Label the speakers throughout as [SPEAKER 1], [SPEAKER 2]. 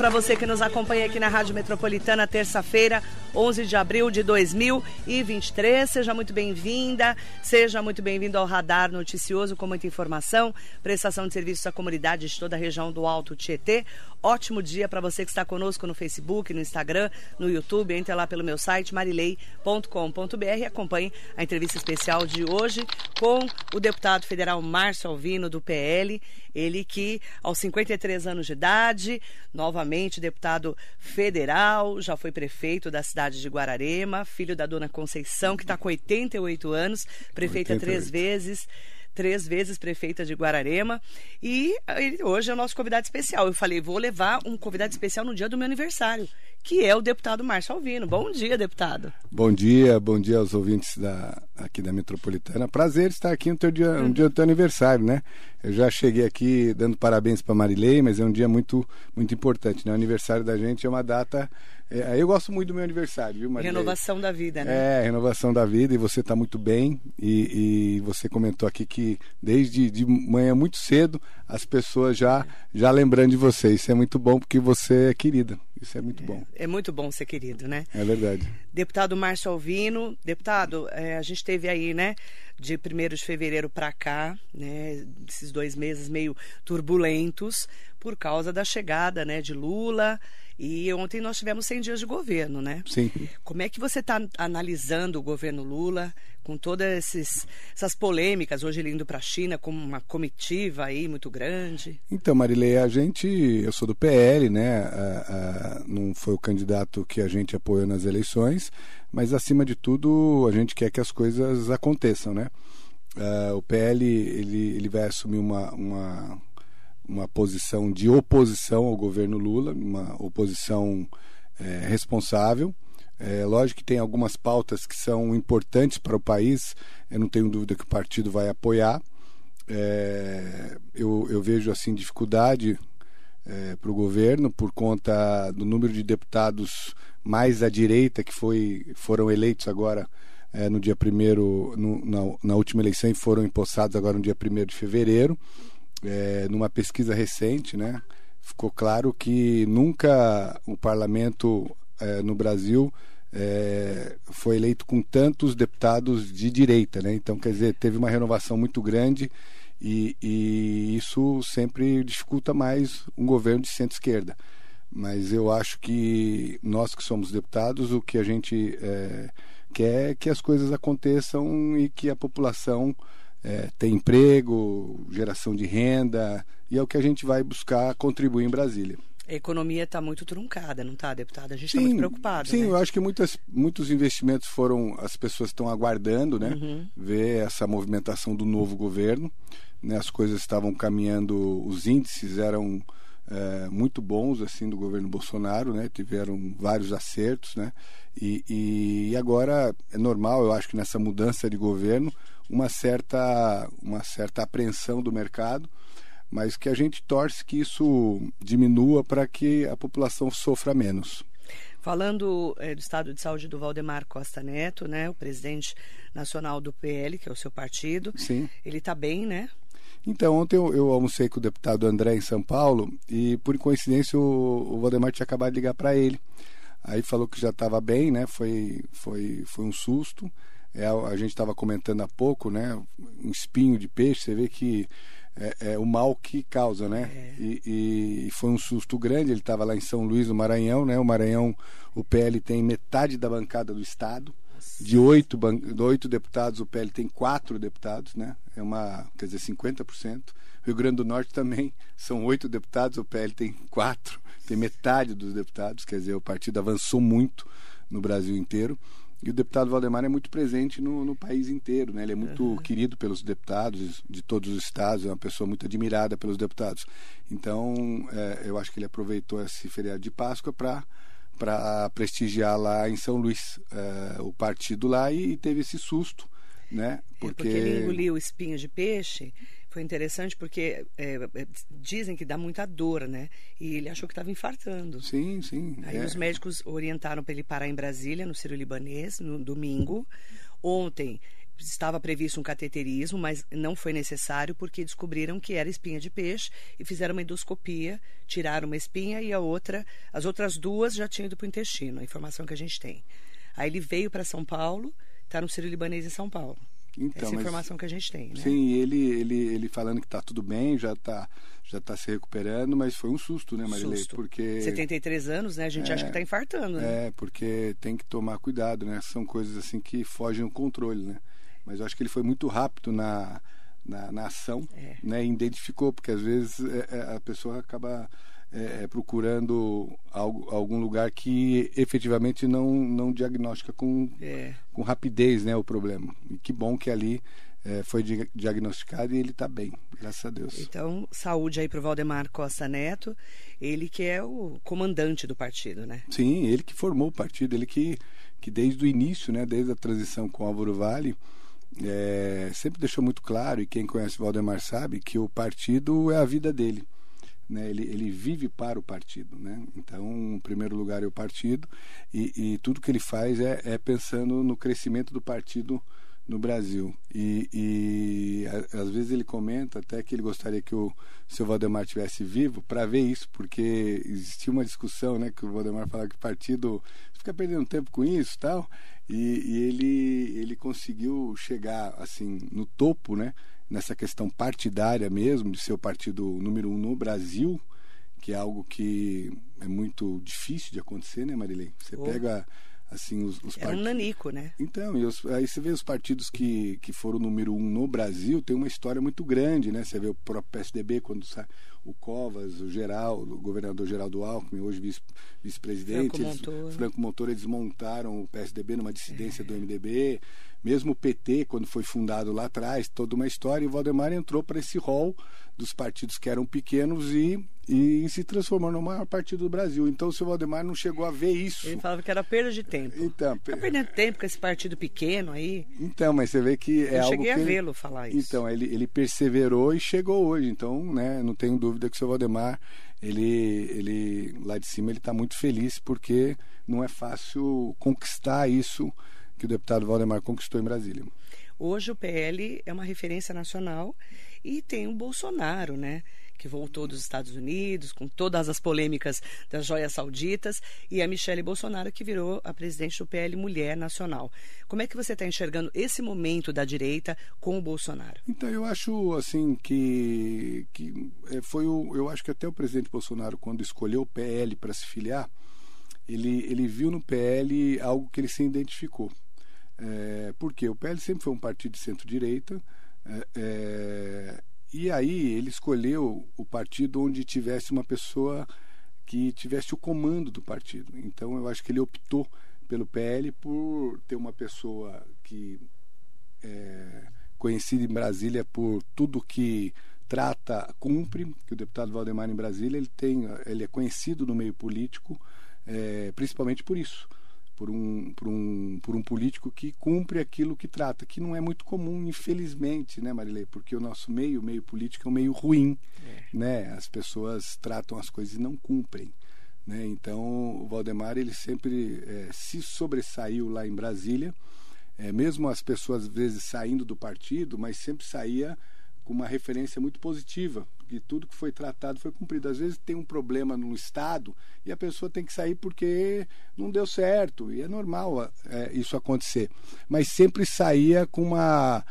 [SPEAKER 1] Para você que nos acompanha aqui na Rádio Metropolitana, terça-feira, 11 de abril de 2023. Seja muito bem-vinda, seja muito bem-vindo ao Radar Noticioso com muita informação, prestação de serviços à comunidade de toda a região do Alto Tietê. Ótimo dia para você que está conosco no Facebook, no Instagram, no YouTube. Entre lá pelo meu site marilei.com.br e acompanhe a entrevista especial de hoje com o deputado federal Márcio Alvino, do PL. Ele que, aos 53 anos de idade, novamente deputado federal, já foi prefeito da cidade de Guararema, filho da dona Conceição, que está com 88 anos, prefeita 88. três vezes três vezes prefeita de Guararema. E ele hoje é o nosso convidado especial. Eu falei, vou levar um convidado especial no dia do meu aniversário que é o deputado Márcio Alvino. Bom dia, deputado.
[SPEAKER 2] Bom dia, bom dia aos ouvintes da, aqui da Metropolitana. Prazer estar aqui no teu dia, no dia do teu aniversário, né? Eu já cheguei aqui dando parabéns para Marilei, mas é um dia muito, muito importante, né? O aniversário da gente é uma data é, eu gosto muito do meu aniversário, viu, Maria?
[SPEAKER 1] Renovação da vida, né?
[SPEAKER 2] É, renovação da vida e você está muito bem. E, e, você comentou aqui que desde de manhã muito cedo as pessoas já, já lembrando de você. Isso é muito bom porque você é querida. Isso é muito
[SPEAKER 1] é,
[SPEAKER 2] bom.
[SPEAKER 1] É muito bom ser querido, né?
[SPEAKER 2] É verdade.
[SPEAKER 1] Deputado Márcio Alvino, deputado, é, a gente teve aí, né, de 1 de fevereiro para cá, né, esses dois meses meio turbulentos por causa da chegada, né, de Lula e ontem nós tivemos 100 dias de governo, né?
[SPEAKER 2] Sim.
[SPEAKER 1] Como é que você está analisando o governo Lula com todas essas polêmicas, hoje ele indo para a China com uma comitiva aí muito grande?
[SPEAKER 2] Então, Marilei, a gente, eu sou do PL, né? A, a, não foi o candidato que a gente apoiou nas eleições, mas acima de tudo a gente quer que as coisas aconteçam, né? Uh, o PL ele, ele vai assumir uma, uma uma posição de oposição ao governo Lula, uma oposição é, responsável. É, lógico que tem algumas pautas que são importantes para o país, eu não tenho dúvida que o partido vai apoiar. É, eu, eu, vejo assim dificuldade é, para o governo por conta do número de deputados mais à direita que foi, foram eleitos agora é, no dia primeiro, no, na, na, última eleição e foram empossados agora no dia 1 de fevereiro é, numa pesquisa recente, né, ficou claro que nunca o parlamento é, no Brasil é, foi eleito com tantos deputados de direita, né? Então, quer dizer, teve uma renovação muito grande e, e isso sempre dificulta mais um governo de centro-esquerda. Mas eu acho que nós que somos deputados, o que a gente é, quer é que as coisas aconteçam e que a população é, ter emprego, geração de renda, e é o que a gente vai buscar contribuir em Brasília.
[SPEAKER 1] A economia está muito truncada, não está, deputada? A gente está muito preocupado.
[SPEAKER 2] Sim,
[SPEAKER 1] né?
[SPEAKER 2] eu acho que muitas, muitos investimentos foram. As pessoas estão aguardando, né? Uhum. Ver essa movimentação do novo governo. Né? As coisas estavam caminhando, os índices eram é, muito bons assim do governo Bolsonaro, né? Tiveram vários acertos, né? E, e agora é normal, eu acho que nessa mudança de governo uma certa, uma certa apreensão do mercado, mas que a gente torce que isso diminua para que a população sofra menos.
[SPEAKER 1] Falando é, do estado de saúde do Valdemar Costa Neto, né, o presidente nacional do PL, que é o seu partido,
[SPEAKER 2] Sim.
[SPEAKER 1] ele está bem, né?
[SPEAKER 2] Então, ontem eu, eu, almocei com o deputado André em São Paulo e, por coincidência, o, o Valdemar tinha acabado de ligar para ele. Aí falou que já estava bem, né? Foi, foi, foi um susto é, a gente estava comentando há pouco, né? Um espinho de peixe, você vê que é, é o mal que causa, né? É. E, e, foi um susto grande. Ele estava lá em São Luís, no Maranhão, né? O Maranhão, o PL tem metade da bancada do estado. De oito, de oito deputados, o PL tem quatro deputados, né? É uma, quer dizer, 50%. Rio Grande do Norte também são oito deputados, o PL tem quatro, tem metade dos deputados, quer dizer, o partido avançou muito no Brasil inteiro. E o deputado Valdemar é muito presente no, no país inteiro, né? Ele é muito uhum. querido pelos deputados de todos os estados, é uma pessoa muito admirada pelos deputados. Então, é, eu acho que ele aproveitou esse feriado de Páscoa para para prestigiar lá em São Luís é, o partido lá e, e teve esse susto, né?
[SPEAKER 1] Porque... É porque ele engoliu espinho de peixe foi interessante porque é, é, dizem que dá muita dor, né? E ele achou que estava infartando.
[SPEAKER 2] Sim, sim.
[SPEAKER 1] Aí é. os médicos orientaram para ele parar em Brasília, no Ciro Libanês, no domingo. Ontem estava previsto um cateterismo, mas não foi necessário porque descobriram que era espinha de peixe e fizeram uma endoscopia, tiraram uma espinha e a outra, as outras duas já tinham ido para o intestino, a informação que a gente tem. Aí ele veio para São Paulo, está no Sírio Libanês em São Paulo. Então, Essa a informação que a gente tem, né?
[SPEAKER 2] Sim, ele, ele, ele falando que está tudo bem, já está já tá se recuperando, mas foi um susto, né, Marilei?
[SPEAKER 1] Susto.
[SPEAKER 2] Porque
[SPEAKER 1] 73 anos, né? A gente é, acha que está infartando,
[SPEAKER 2] né? É, porque tem que tomar cuidado, né? São coisas assim que fogem ao controle, né? Mas eu acho que ele foi muito rápido na, na, na ação, é. né? E identificou, porque às vezes é, é a pessoa acaba é, é, procurando algo, algum lugar que efetivamente não, não diagnostica com, é. com rapidez né, o problema. E que bom que ali é, foi diagnosticado e ele está bem, graças a Deus.
[SPEAKER 1] Então, saúde aí para o Valdemar Costa Neto, ele que é o comandante do partido, né?
[SPEAKER 2] Sim, ele que formou o partido, ele que, que desde o início, né, desde a transição com Álvaro Vale, é, sempre deixou muito claro, e quem conhece o Valdemar sabe, que o partido é a vida dele né, ele, ele vive para o partido. Né? Então, em primeiro lugar é o partido e, e tudo que ele faz é, é, pensando no crescimento do partido no Brasil. E, e a, às vezes ele comenta até que ele gostaria que o seu Valdemar tivesse vivo para ver isso, porque existia uma discussão né, que o Valdemar falava que o partido fica perdendo tempo com isso tal, e, e ele, ele conseguiu chegar assim no topo, né? Nessa questão partidária mesmo, de ser o partido número um no Brasil, que é algo que é muito difícil de acontecer, né, Marilei? Você oh. pega assim os, os
[SPEAKER 1] é um nanico, né?
[SPEAKER 2] Então, e os, aí você vê os partidos que, que foram número um no Brasil, tem uma história muito grande, né? Você vê o próprio PSDB quando sai o Covas, o Geral, o governador Geraldo Alckmin, hoje vice-presidente,
[SPEAKER 1] vice Franco, Montoro.
[SPEAKER 2] Franco Montoro, eles montaram o PSDB numa dissidência é. do MDB. Mesmo o PT, quando foi fundado lá atrás, toda uma história, e o Valdemar entrou para esse rol dos partidos que eram pequenos e, e se transformou no maior partido do Brasil. Então o seu Valdemar não chegou a ver isso.
[SPEAKER 1] Ele falava que era perda de tempo.
[SPEAKER 2] Então,
[SPEAKER 1] tá perdendo tempo com esse partido pequeno aí.
[SPEAKER 2] Então, mas você vê que é
[SPEAKER 1] Eu
[SPEAKER 2] algo
[SPEAKER 1] cheguei
[SPEAKER 2] a
[SPEAKER 1] vê-lo falar isso.
[SPEAKER 2] Então, ele, ele perseverou e chegou hoje. Então, né, não tenho dúvida que o seu Valdemar, ele, ele lá de cima, ele está muito feliz porque não é fácil conquistar isso que o deputado Valdemar conquistou em Brasília.
[SPEAKER 1] Hoje o PL é uma referência nacional e tem o Bolsonaro, né? Que voltou dos Estados Unidos com todas as polêmicas das joias sauditas e a Michele Bolsonaro que virou a presidente do PL Mulher Nacional. Como é que você está enxergando esse momento da direita com o Bolsonaro?
[SPEAKER 2] Então eu acho assim que, que é, foi o, eu acho que até o presidente Bolsonaro quando escolheu o PL para se filiar ele, ele viu no PL algo que ele se identificou. É, porque o PL sempre foi um partido de centro-direita, é, é, e aí ele escolheu o partido onde tivesse uma pessoa que tivesse o comando do partido. Então eu acho que ele optou pelo PL por ter uma pessoa que é conhecida em Brasília por tudo que trata, cumpre, que o deputado Valdemar em Brasília ele tem, ele é conhecido no meio político, é, principalmente por isso por um, por, um, por um político que cumpre aquilo que trata, que não é muito comum, infelizmente, né, Marilei? Porque o nosso meio, o meio político, é um meio ruim, é. né? As pessoas tratam as coisas e não cumprem. Né? Então, o Valdemar, ele sempre é, se sobressaiu lá em Brasília, é, mesmo as pessoas, às vezes, saindo do partido, mas sempre saía com uma referência muito positiva, que tudo que foi tratado foi cumprido. Às vezes tem um problema no Estado e a pessoa tem que sair porque não deu certo, e é normal é, isso acontecer. Mas sempre saía com uma.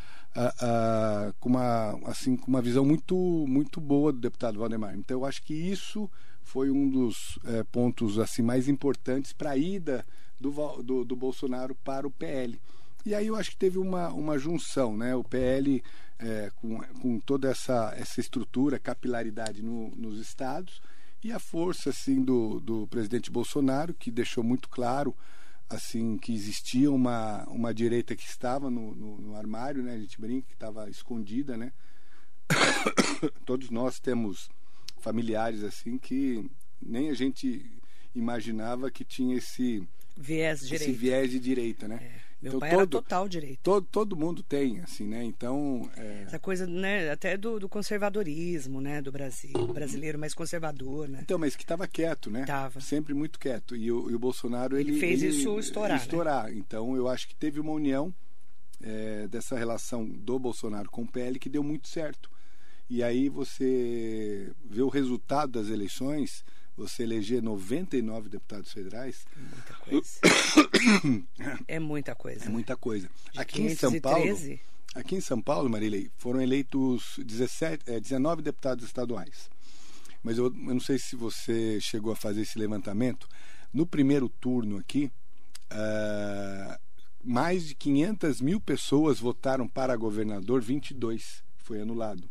[SPEAKER 2] com uma assim com uma visão muito muito boa do deputado Valdemar então eu acho que isso foi um dos é, pontos assim mais importantes para a ida do, do, do Bolsonaro para o PL e aí eu acho que teve uma, uma junção, né? O PL é, com, com toda essa, essa estrutura, capilaridade no, nos estados e a força assim do, do presidente Bolsonaro que deixou muito claro assim que existia uma, uma direita que estava no, no, no armário, né? A gente brinca que estava escondida, né? Todos nós temos familiares assim que nem a gente imaginava que tinha esse
[SPEAKER 1] viés,
[SPEAKER 2] esse viés de direita, né?
[SPEAKER 1] É. Meu então, pai todo, era total direito.
[SPEAKER 2] Todo, todo mundo tem, assim, né? Então.
[SPEAKER 1] É... Essa coisa, né, até do, do, conservadorismo, né, do Brasil. O brasileiro mais conservador, né?
[SPEAKER 2] Então, mas que estava quieto, né?
[SPEAKER 1] Tava.
[SPEAKER 2] Sempre muito quieto. E o, e o Bolsonaro, ele.
[SPEAKER 1] Ele fez
[SPEAKER 2] ele,
[SPEAKER 1] isso estourar.
[SPEAKER 2] Ele estourar.
[SPEAKER 1] Né?
[SPEAKER 2] Então, eu acho que teve uma união é, dessa relação do Bolsonaro com o PL que deu muito certo. E aí você vê o resultado das eleições, você eleger 99 deputados federais.
[SPEAKER 1] É muita coisa. é muita coisa.
[SPEAKER 2] É muita coisa. De aqui em São Paulo, aqui em São Paulo, Marilei, foram eleitos 17, é, 19 deputados estaduais. Mas eu, eu não sei se você chegou a fazer esse levantamento. No primeiro turno aqui, uh, mais de 500 mil pessoas votaram para governador, 22 foi anulado.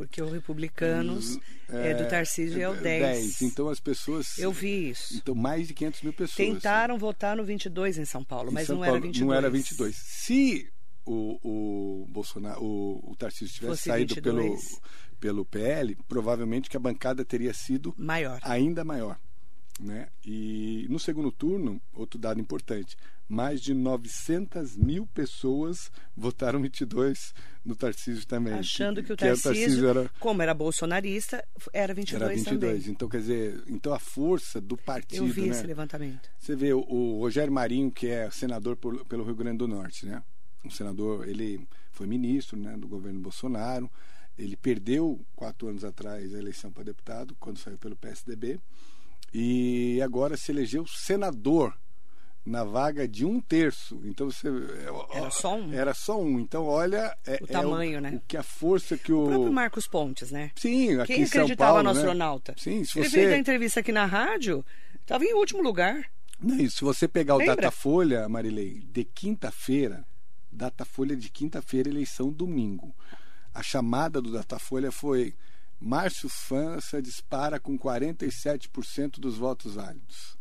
[SPEAKER 1] Porque o Republicanos é, é do Tarcísio é o 10. 10.
[SPEAKER 2] Então as pessoas.
[SPEAKER 1] Eu vi isso.
[SPEAKER 2] Então mais de 500 mil pessoas.
[SPEAKER 1] Tentaram votar no 22 em São Paulo, mas São não Paulo, era 22.
[SPEAKER 2] Não era 22. Se o, o Bolsonaro, o, o Tarcísio tivesse Fosse saído pelo, pelo PL, provavelmente que a bancada teria sido
[SPEAKER 1] maior.
[SPEAKER 2] ainda maior. Né? E no segundo turno, outro dado importante, mais de 900 mil pessoas votaram 22 no Tarcísio também.
[SPEAKER 1] Achando que o Tarcísio, que Tarcísio era, como era bolsonarista, era 22, era 22 também.
[SPEAKER 2] Então, quer dizer, então a força do partido...
[SPEAKER 1] Eu vi
[SPEAKER 2] né?
[SPEAKER 1] esse levantamento.
[SPEAKER 2] Você vê o, o Rogério Marinho, que é senador por, pelo Rio Grande do Norte, né? Um senador, ele foi ministro né, do governo Bolsonaro, ele perdeu quatro anos atrás a eleição para deputado, quando saiu pelo PSDB, e agora se elegeu senador na vaga de um terço. Então você
[SPEAKER 1] era só um.
[SPEAKER 2] Era só um. Então olha
[SPEAKER 1] é, o tamanho,
[SPEAKER 2] é o,
[SPEAKER 1] né?
[SPEAKER 2] O que a força que o...
[SPEAKER 1] o próprio Marcos Pontes, né?
[SPEAKER 2] Sim, aqui
[SPEAKER 1] Quem
[SPEAKER 2] em São
[SPEAKER 1] acreditava
[SPEAKER 2] Paulo,
[SPEAKER 1] no
[SPEAKER 2] né?
[SPEAKER 1] astronauta?
[SPEAKER 2] Sim, se
[SPEAKER 1] Ele
[SPEAKER 2] você...
[SPEAKER 1] veio dar entrevista aqui na rádio, estava em último lugar.
[SPEAKER 2] Não, e se você pegar o? Datafolha, Marilei, de quinta-feira, Datafolha de quinta-feira, eleição domingo. A chamada do Datafolha foi Márcio França dispara com 47% dos votos válidos.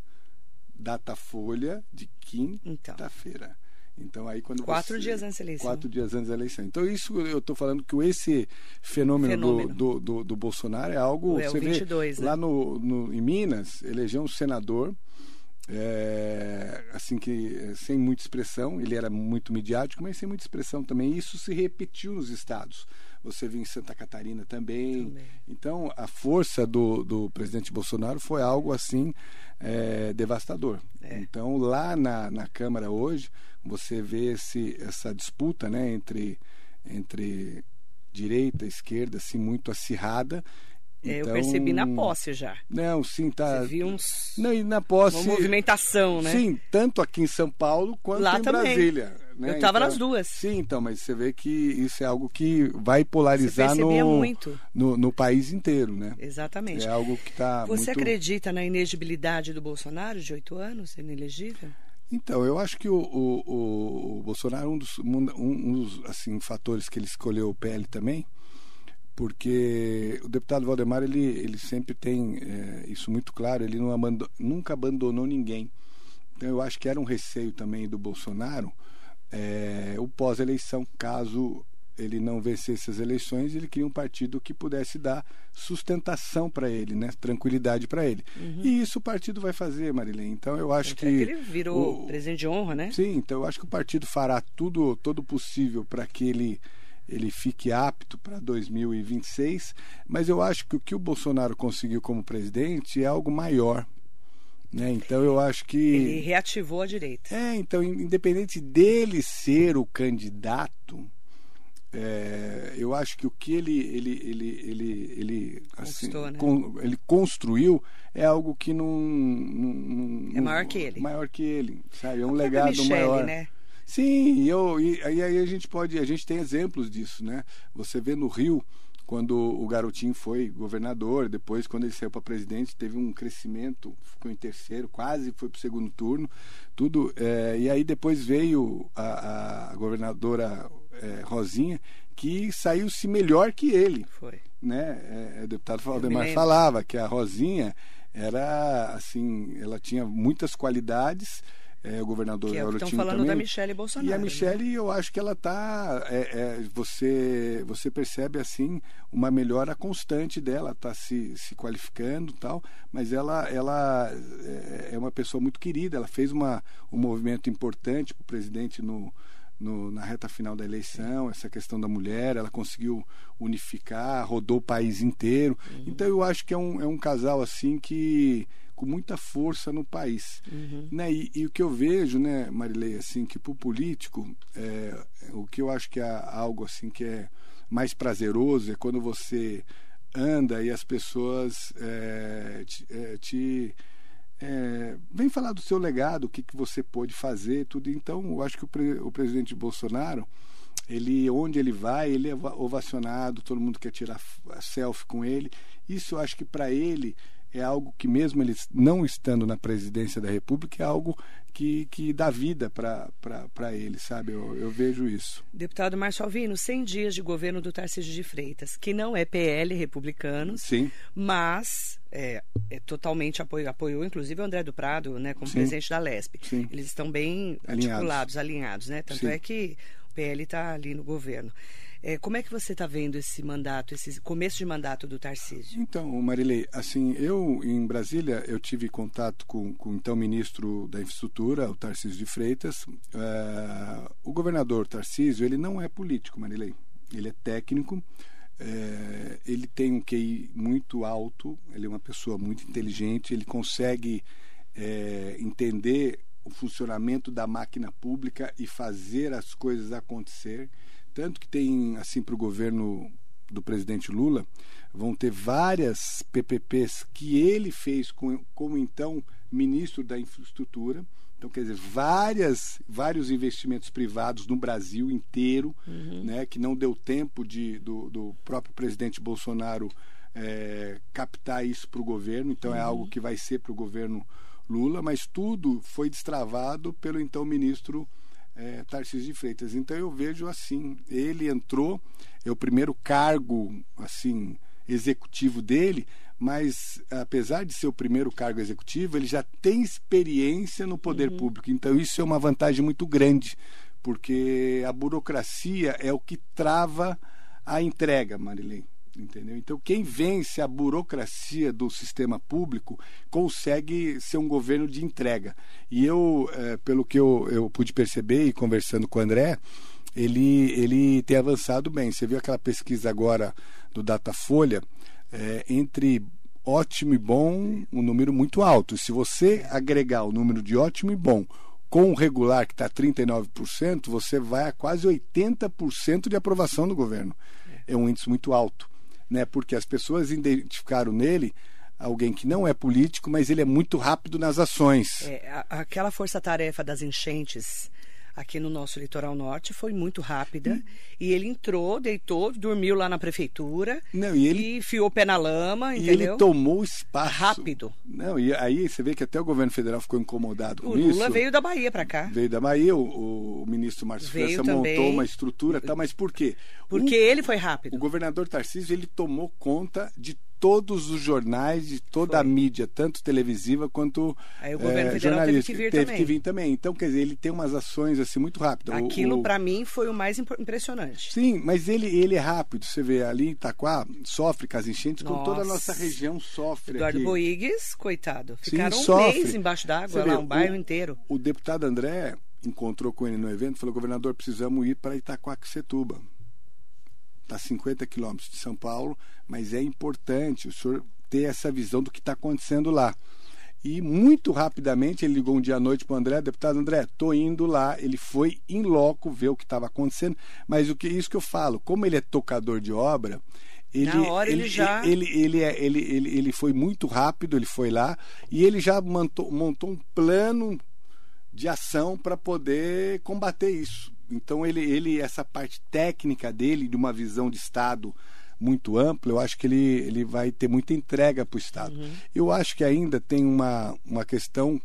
[SPEAKER 2] Datafolha de quinta-feira. Então aí quando
[SPEAKER 1] quatro
[SPEAKER 2] você,
[SPEAKER 1] dias antes da eleição.
[SPEAKER 2] Quatro dias antes da eleição. Então isso eu estou falando que esse fenômeno,
[SPEAKER 1] Fenômeno.
[SPEAKER 2] Do, do, do, Bolsonaro é algo.
[SPEAKER 1] É o
[SPEAKER 2] você
[SPEAKER 1] 22,
[SPEAKER 2] vê
[SPEAKER 1] né?
[SPEAKER 2] lá no, no, em Minas elegeu um senador é, assim que sem muita expressão. Ele era muito midiático, mas sem muita expressão também. Isso se repetiu nos estados. Você viu em Santa Catarina também.
[SPEAKER 1] Também.
[SPEAKER 2] Então a força do, do presidente Bolsonaro foi algo assim é, devastador.
[SPEAKER 1] É.
[SPEAKER 2] Então lá na, na Câmara hoje você vê esse, essa disputa né, entre, entre direita e esquerda assim, muito acirrada.
[SPEAKER 1] É,
[SPEAKER 2] Então,
[SPEAKER 1] Eu percebi na posse já.
[SPEAKER 2] Não, sim, tá.
[SPEAKER 1] Você viu uns,
[SPEAKER 2] Não, e na posse.
[SPEAKER 1] uma movimentação, né?
[SPEAKER 2] Sim, tanto aqui em São Paulo quanto
[SPEAKER 1] Lá
[SPEAKER 2] em
[SPEAKER 1] também.
[SPEAKER 2] Brasília. Né?
[SPEAKER 1] Eu estava
[SPEAKER 2] Então,
[SPEAKER 1] nas duas.
[SPEAKER 2] Sim, então, mas você vê que isso é algo que vai polarizar no, no, no país inteiro, né?
[SPEAKER 1] Exatamente.
[SPEAKER 2] É algo que está
[SPEAKER 1] Você
[SPEAKER 2] muito...
[SPEAKER 1] acredita na inegibilidade do Bolsonaro de oito anos, sendo inelegível?
[SPEAKER 2] Então, eu acho que o, o, o- Bolsonaro, um dos, um um dos assim, fatores que ele escolheu o PL também, porque o deputado Valdemar, ele, ele sempre tem é, isso muito claro, ele não abando- nunca abandonou ninguém. Então, eu acho que era um receio também do Bolsonaro é, o pós-eleição, caso ele não vencesse as eleições, ele queria um partido que pudesse dar sustentação para ele, né? tranquilidade para ele. E isso o partido vai fazer, Marilene. Então eu acho
[SPEAKER 1] é
[SPEAKER 2] que
[SPEAKER 1] ele virou
[SPEAKER 2] o-
[SPEAKER 1] presidente de honra, né?
[SPEAKER 2] Sim, então eu acho que o partido fará tudo todo possível para que ele ele fique apto para 2026, mas eu acho que o que o Bolsonaro conseguiu como presidente é algo maior, né? Então eu acho que
[SPEAKER 1] Ele reativou a direita.
[SPEAKER 2] é, então, in- independente dele ser o candidato, é, eu acho que o que ele ele ele ele ele assim,
[SPEAKER 1] né?
[SPEAKER 2] con- ele construiu é algo que não, não- não-
[SPEAKER 1] É maior que ele.
[SPEAKER 2] maior que ele sabe é um legado
[SPEAKER 1] Michele,
[SPEAKER 2] maior
[SPEAKER 1] né?
[SPEAKER 2] sim e eu e aí a gente pode a gente tem exemplos disso né você vê no Rio quando o garotinho foi governador, depois quando ele saiu para presidente teve um crescimento, ficou em terceiro, quase foi para o segundo turno, tudo. é, e aí depois veio a, a governadora é, Rosinha, que saiu-se melhor que ele
[SPEAKER 1] Foi.
[SPEAKER 2] né? É, o deputado Valdemar falava que a Rosinha era assim, ela tinha muitas qualidades. É, o governador
[SPEAKER 1] Que é o que estão falando
[SPEAKER 2] também.
[SPEAKER 1] da Michele Bolsonaro.
[SPEAKER 2] E a
[SPEAKER 1] né?
[SPEAKER 2] Michelle, eu acho que ela tá. é, é, você, você percebe assim uma melhora constante dela, está se, se qualificando e tal, mas ela, ela é, é uma pessoa muito querida. Ela fez uma, um movimento importante para o presidente no, no, na reta final da eleição, essa questão da mulher, ela conseguiu unificar, rodou o país inteiro. Uhum. Então eu acho que é um, é um casal assim que com muita força no país. Uhum. Né? E, e, o que eu vejo, né, Marilei, assim, que para o político, é, o que eu acho que é algo assim que é mais prazeroso é quando você anda e as pessoas é, te, é, te é, vem falar do seu legado, o que, que você pôde fazer, tudo. Então, eu acho que o, pre, o presidente Bolsonaro, ele onde ele vai, ele é ovacionado, todo mundo quer tirar selfie com ele. Isso eu acho que para ele é algo que, mesmo ele não estando na presidência da República, é algo que, que dá vida para ele, sabe? Eu, eu, vejo isso.
[SPEAKER 1] Deputado Márcio Alvino, 100 dias de governo do Tarcísio de Freitas, que não é PL republicano,
[SPEAKER 2] Sim.
[SPEAKER 1] mas é, é totalmente apoio, apoiou, inclusive, o André do Prado, né, como Sim. presidente da LESP.
[SPEAKER 2] Sim.
[SPEAKER 1] Eles estão bem alinhados. articulados, alinhados, né? Tanto Sim. é que o PL está ali no governo. É, como é que você está vendo esse mandato, esse começo de mandato do Tarcísio?
[SPEAKER 2] Então, Marilei, assim, eu em Brasília eu tive contato com, com o então ministro da Infraestrutura, o Tarcísio de Freitas. Uh, o governador Tarcísio, ele não é político, Marilei. Ele é técnico. É, ele tem um QI muito alto, ele é uma pessoa muito inteligente, ele consegue é, entender o funcionamento da máquina pública e fazer as coisas acontecer. Tanto que tem, assim, para o governo do presidente Lula, vão ter várias PPPs que ele fez com, como então ministro da infraestrutura. Então, quer dizer, várias, vários investimentos privados no Brasil inteiro, uhum. né, que não deu tempo de, do, do próprio presidente Bolsonaro é, captar isso para o governo. Então, é uhum. é algo que vai ser para o governo Lula, mas tudo foi destravado pelo então ministro é, Tarcísio de Freitas. Então eu vejo assim, ele entrou, é o primeiro cargo assim executivo dele, mas apesar de ser o primeiro cargo executivo, ele já tem experiência no poder uhum. público. Então isso é uma vantagem muito grande, porque a burocracia é o que trava a entrega, Marilene entendeu? Então, quem vence a burocracia do sistema público consegue ser um governo de entrega. E eu, é, pelo que eu, eu pude perceber e conversando com o André, ele, ele tem avançado bem. Você viu aquela pesquisa agora do Datafolha, é, entre ótimo e bom, um número muito alto. Se você agregar o número de ótimo e bom com o regular, que está 39%, você vai a quase 80% de aprovação do governo. É um índice muito alto né? Porque as pessoas identificaram nele alguém que não é político, mas ele é muito rápido nas ações.
[SPEAKER 1] É, aquela força-tarefa das enchentes aqui no nosso litoral norte foi muito rápida hum. e ele entrou, deitou, dormiu lá na prefeitura
[SPEAKER 2] não, e ele
[SPEAKER 1] e enfiou o pé na lama,
[SPEAKER 2] e
[SPEAKER 1] entendeu?
[SPEAKER 2] ele tomou espaço
[SPEAKER 1] rápido.
[SPEAKER 2] Não, e aí você vê que até o governo federal ficou incomodado com
[SPEAKER 1] o
[SPEAKER 2] isso.
[SPEAKER 1] O Lula veio da Bahia para cá.
[SPEAKER 2] Veio da Bahia, o, o ministro Márcio França montou uma estrutura, tá, mas por quê?
[SPEAKER 1] Porque o, ele foi rápido.
[SPEAKER 2] O governador Tarcísio, ele tomou conta de todos os jornais, de toda Foi. a mídia, tanto televisiva quanto
[SPEAKER 1] Aí o governo é, teve que vir
[SPEAKER 2] teve
[SPEAKER 1] também.
[SPEAKER 2] que vir também. Então, quer dizer, ele tem umas ações assim muito rápidas.
[SPEAKER 1] Aquilo para mim foi o mais impressionante.
[SPEAKER 2] Sim, mas ele ele é rápido. Você vê ali em Itaquá sofre com as enchentes, nossa. como toda a nossa região sofre.
[SPEAKER 1] Eduardo
[SPEAKER 2] aqui.
[SPEAKER 1] Boigues, coitado, ficaram Sim, um sofre. mês embaixo d'água lá, um bairro
[SPEAKER 2] o,
[SPEAKER 1] inteiro.
[SPEAKER 2] O deputado André encontrou com ele no evento e falou: governador, precisamos ir para Itaquaquecetuba está a 50 quilômetros de São Paulo, mas é importante o senhor ter essa visão do que está acontecendo lá. E muito rapidamente ele ligou um dia à noite para o André, deputado André, estou indo lá. Ele foi em loco ver o que estava acontecendo, mas o que isso que eu falo, como ele é tocador de obra, ele,
[SPEAKER 1] Na hora ele,
[SPEAKER 2] ele
[SPEAKER 1] já.
[SPEAKER 2] Ele, ele, é, ele, ele, ele foi muito rápido, ele foi lá e ele já montou, montou um plano de ação para poder combater isso. Então ele, ele essa parte técnica dele de uma visão de Estado muito ampla, eu acho que ele, ele vai ter muita entrega para o Estado. Uhum. Eu acho que ainda tem uma, uma questão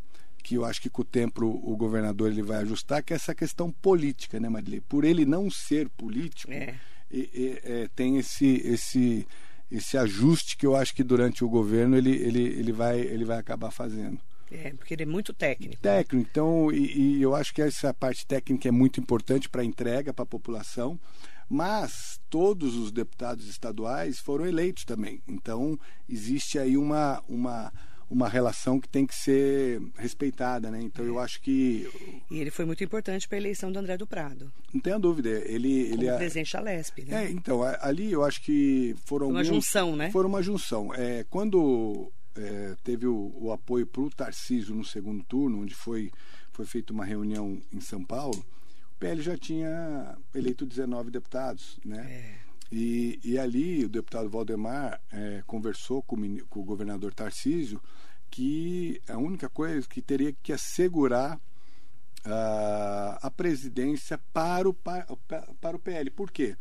[SPEAKER 2] que eu acho que com o tempo o governador ele vai ajustar, que é essa questão política, né, Marilei? Por ele não ser político,
[SPEAKER 1] é.
[SPEAKER 2] E, e, é, tem esse, esse, esse ajuste que eu acho que durante o governo ele, ele, ele, vai, ele vai acabar fazendo.
[SPEAKER 1] É, porque ele é muito técnico.
[SPEAKER 2] Técnico, então, e, e eu acho que essa parte técnica é muito importante para a entrega para a população, mas todos os deputados estaduais foram eleitos também. Então, existe aí uma, uma, uma relação que tem que ser respeitada, né? Então eu acho que
[SPEAKER 1] e ele foi muito importante para a eleição do André do Prado.
[SPEAKER 2] Não tenha dúvida, ele
[SPEAKER 1] Como
[SPEAKER 2] ele é
[SPEAKER 1] presidente da Lesp, né?
[SPEAKER 2] É, então ali eu acho que foram
[SPEAKER 1] uma
[SPEAKER 2] alguns,
[SPEAKER 1] junção, né?
[SPEAKER 2] Foram uma junção. É, quando é, teve o, o apoio para o Tarcísio no segundo turno, onde foi foi feita uma reunião em São Paulo, o PL já tinha eleito 19 deputados, né?
[SPEAKER 1] É.
[SPEAKER 2] E, e, ali o deputado Valdemar é, conversou com o, com o, governador Tarcísio que a única coisa que teria que assegurar uh, a presidência para o, para, para o PL. Por quê?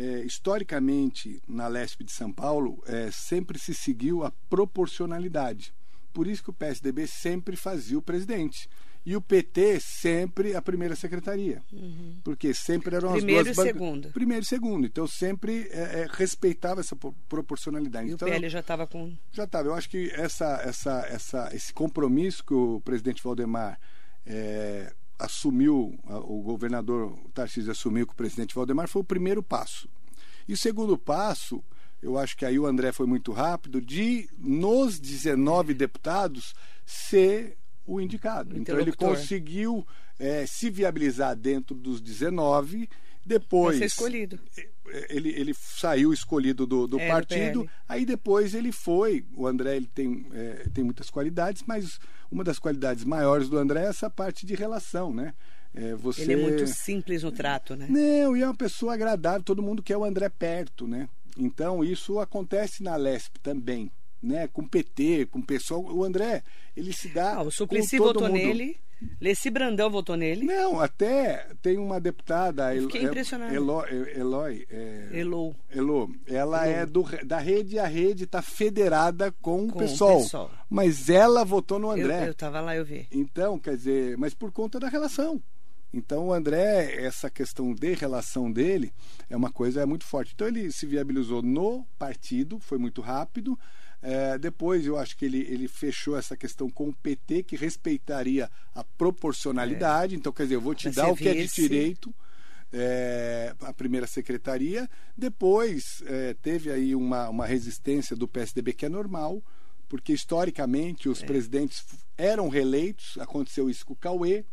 [SPEAKER 2] É, historicamente, na Lesp de São Paulo, é, sempre se seguiu a proporcionalidade. Por isso que o PSDB sempre fazia o presidente e o PT sempre a primeira secretaria. Uhum. Porque sempre eram
[SPEAKER 1] Primeiro
[SPEAKER 2] as duas
[SPEAKER 1] e segundo.
[SPEAKER 2] Primeiro e segundo. Então sempre é, é, respeitava essa proporcionalidade.
[SPEAKER 1] E
[SPEAKER 2] então,
[SPEAKER 1] o PL já estava com.
[SPEAKER 2] Já estava. Eu acho que essa, essa, essa, esse compromisso que o presidente Valdemar é, assumiu, o governador Tarcísio assumiu com o presidente Valdemar, foi o primeiro passo. E o segundo passo, eu acho que aí o André foi muito rápido, de nos 19 deputados ser o indicado. Então ele conseguiu é, se viabilizar dentro dos 19. Depois.
[SPEAKER 1] escolhido.
[SPEAKER 2] Ele, ele saiu escolhido do, do é, partido. Do aí depois ele foi. O André ele tem, é, tem muitas qualidades, mas uma das qualidades maiores do André é essa parte de relação, né?
[SPEAKER 1] É, você... Ele é muito simples no trato, né?
[SPEAKER 2] Não, e é uma pessoa agradável, todo mundo quer o André perto, né? Então isso acontece na Lesp também né, com PT, com o pessoal. O André, ele se dá. Ah,
[SPEAKER 1] o Suplicy votou mundo. nele. Leci Brandão votou nele.
[SPEAKER 2] Não, até tem uma deputada.
[SPEAKER 1] Eu fiquei impressionado.
[SPEAKER 2] Eloy. Eloy é,
[SPEAKER 1] Elô.
[SPEAKER 2] Elô. Ela Elô. é do, da rede, a rede está federada com, com o PSOL. Mas ela votou no André.
[SPEAKER 1] Eu estava lá, eu vi.
[SPEAKER 2] Então, quer dizer, mas por conta da relação. Então o André, essa questão de relação dele é uma coisa muito forte. Então ele se viabilizou no partido, foi muito rápido. É, depois eu acho que ele, ele fechou essa questão com o PT, que respeitaria a proporcionalidade. É. Então, quer dizer, eu vou te dar o que é de direito. É, a primeira secretaria. Depois é, teve aí uma, uma resistência do PSDB que é normal, porque historicamente os é. presidentes eram reeleitos, aconteceu isso com o Cauê,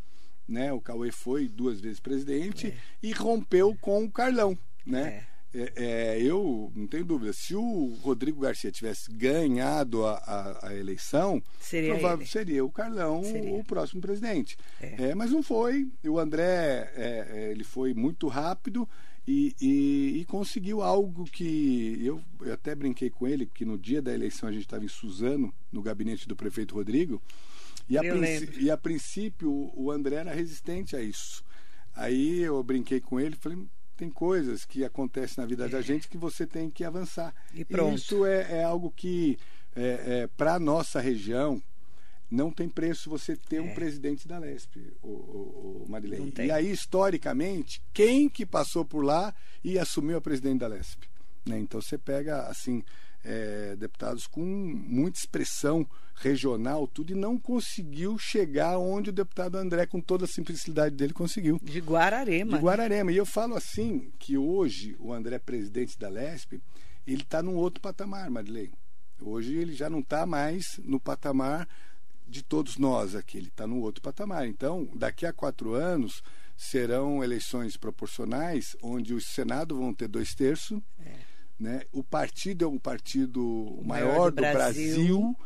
[SPEAKER 2] né? O Cauê foi duas vezes presidente é. e rompeu com o Carlão, né? É. É, eu não tenho dúvida, se o Rodrigo Garcia tivesse ganhado a, a, a eleição,
[SPEAKER 1] seria,
[SPEAKER 2] provável, seria o Carlão seria. o próximo presidente. É. é. mas não foi. O André é, é, ele foi muito rápido e, e, e, conseguiu algo que eu, eu, até brinquei com ele, que no dia da eleição a gente estava em Suzano, no gabinete do prefeito Rodrigo, e a, e a princípio o André era resistente a isso. Aí eu brinquei com ele, falei, tem coisas que acontecem na vida da gente que você tem que avançar.
[SPEAKER 1] E pronto.
[SPEAKER 2] isso é, é algo que, é, é, para a nossa região, não tem preço você ter um é. presidente da Lesp, o, o, o Marilene. E aí, historicamente, quem que passou por lá e assumiu a presidente da Lesp? Né? Então você pega assim é, deputados com muita expressão regional, tudo, e não conseguiu chegar onde o deputado André, com toda a simplicidade dele, conseguiu.
[SPEAKER 1] De Guararema.
[SPEAKER 2] De Guararema. E eu falo assim, que hoje o André, presidente da LESP, ele está num outro patamar, Marilene. Hoje ele já não está mais no patamar de todos nós aqui, ele está no outro patamar. Então, daqui a quatro anos serão eleições proporcionais, onde o Senado vão ter dois terços. É né? O partido é um partido o maior, maior do, do Brasil. Brasil.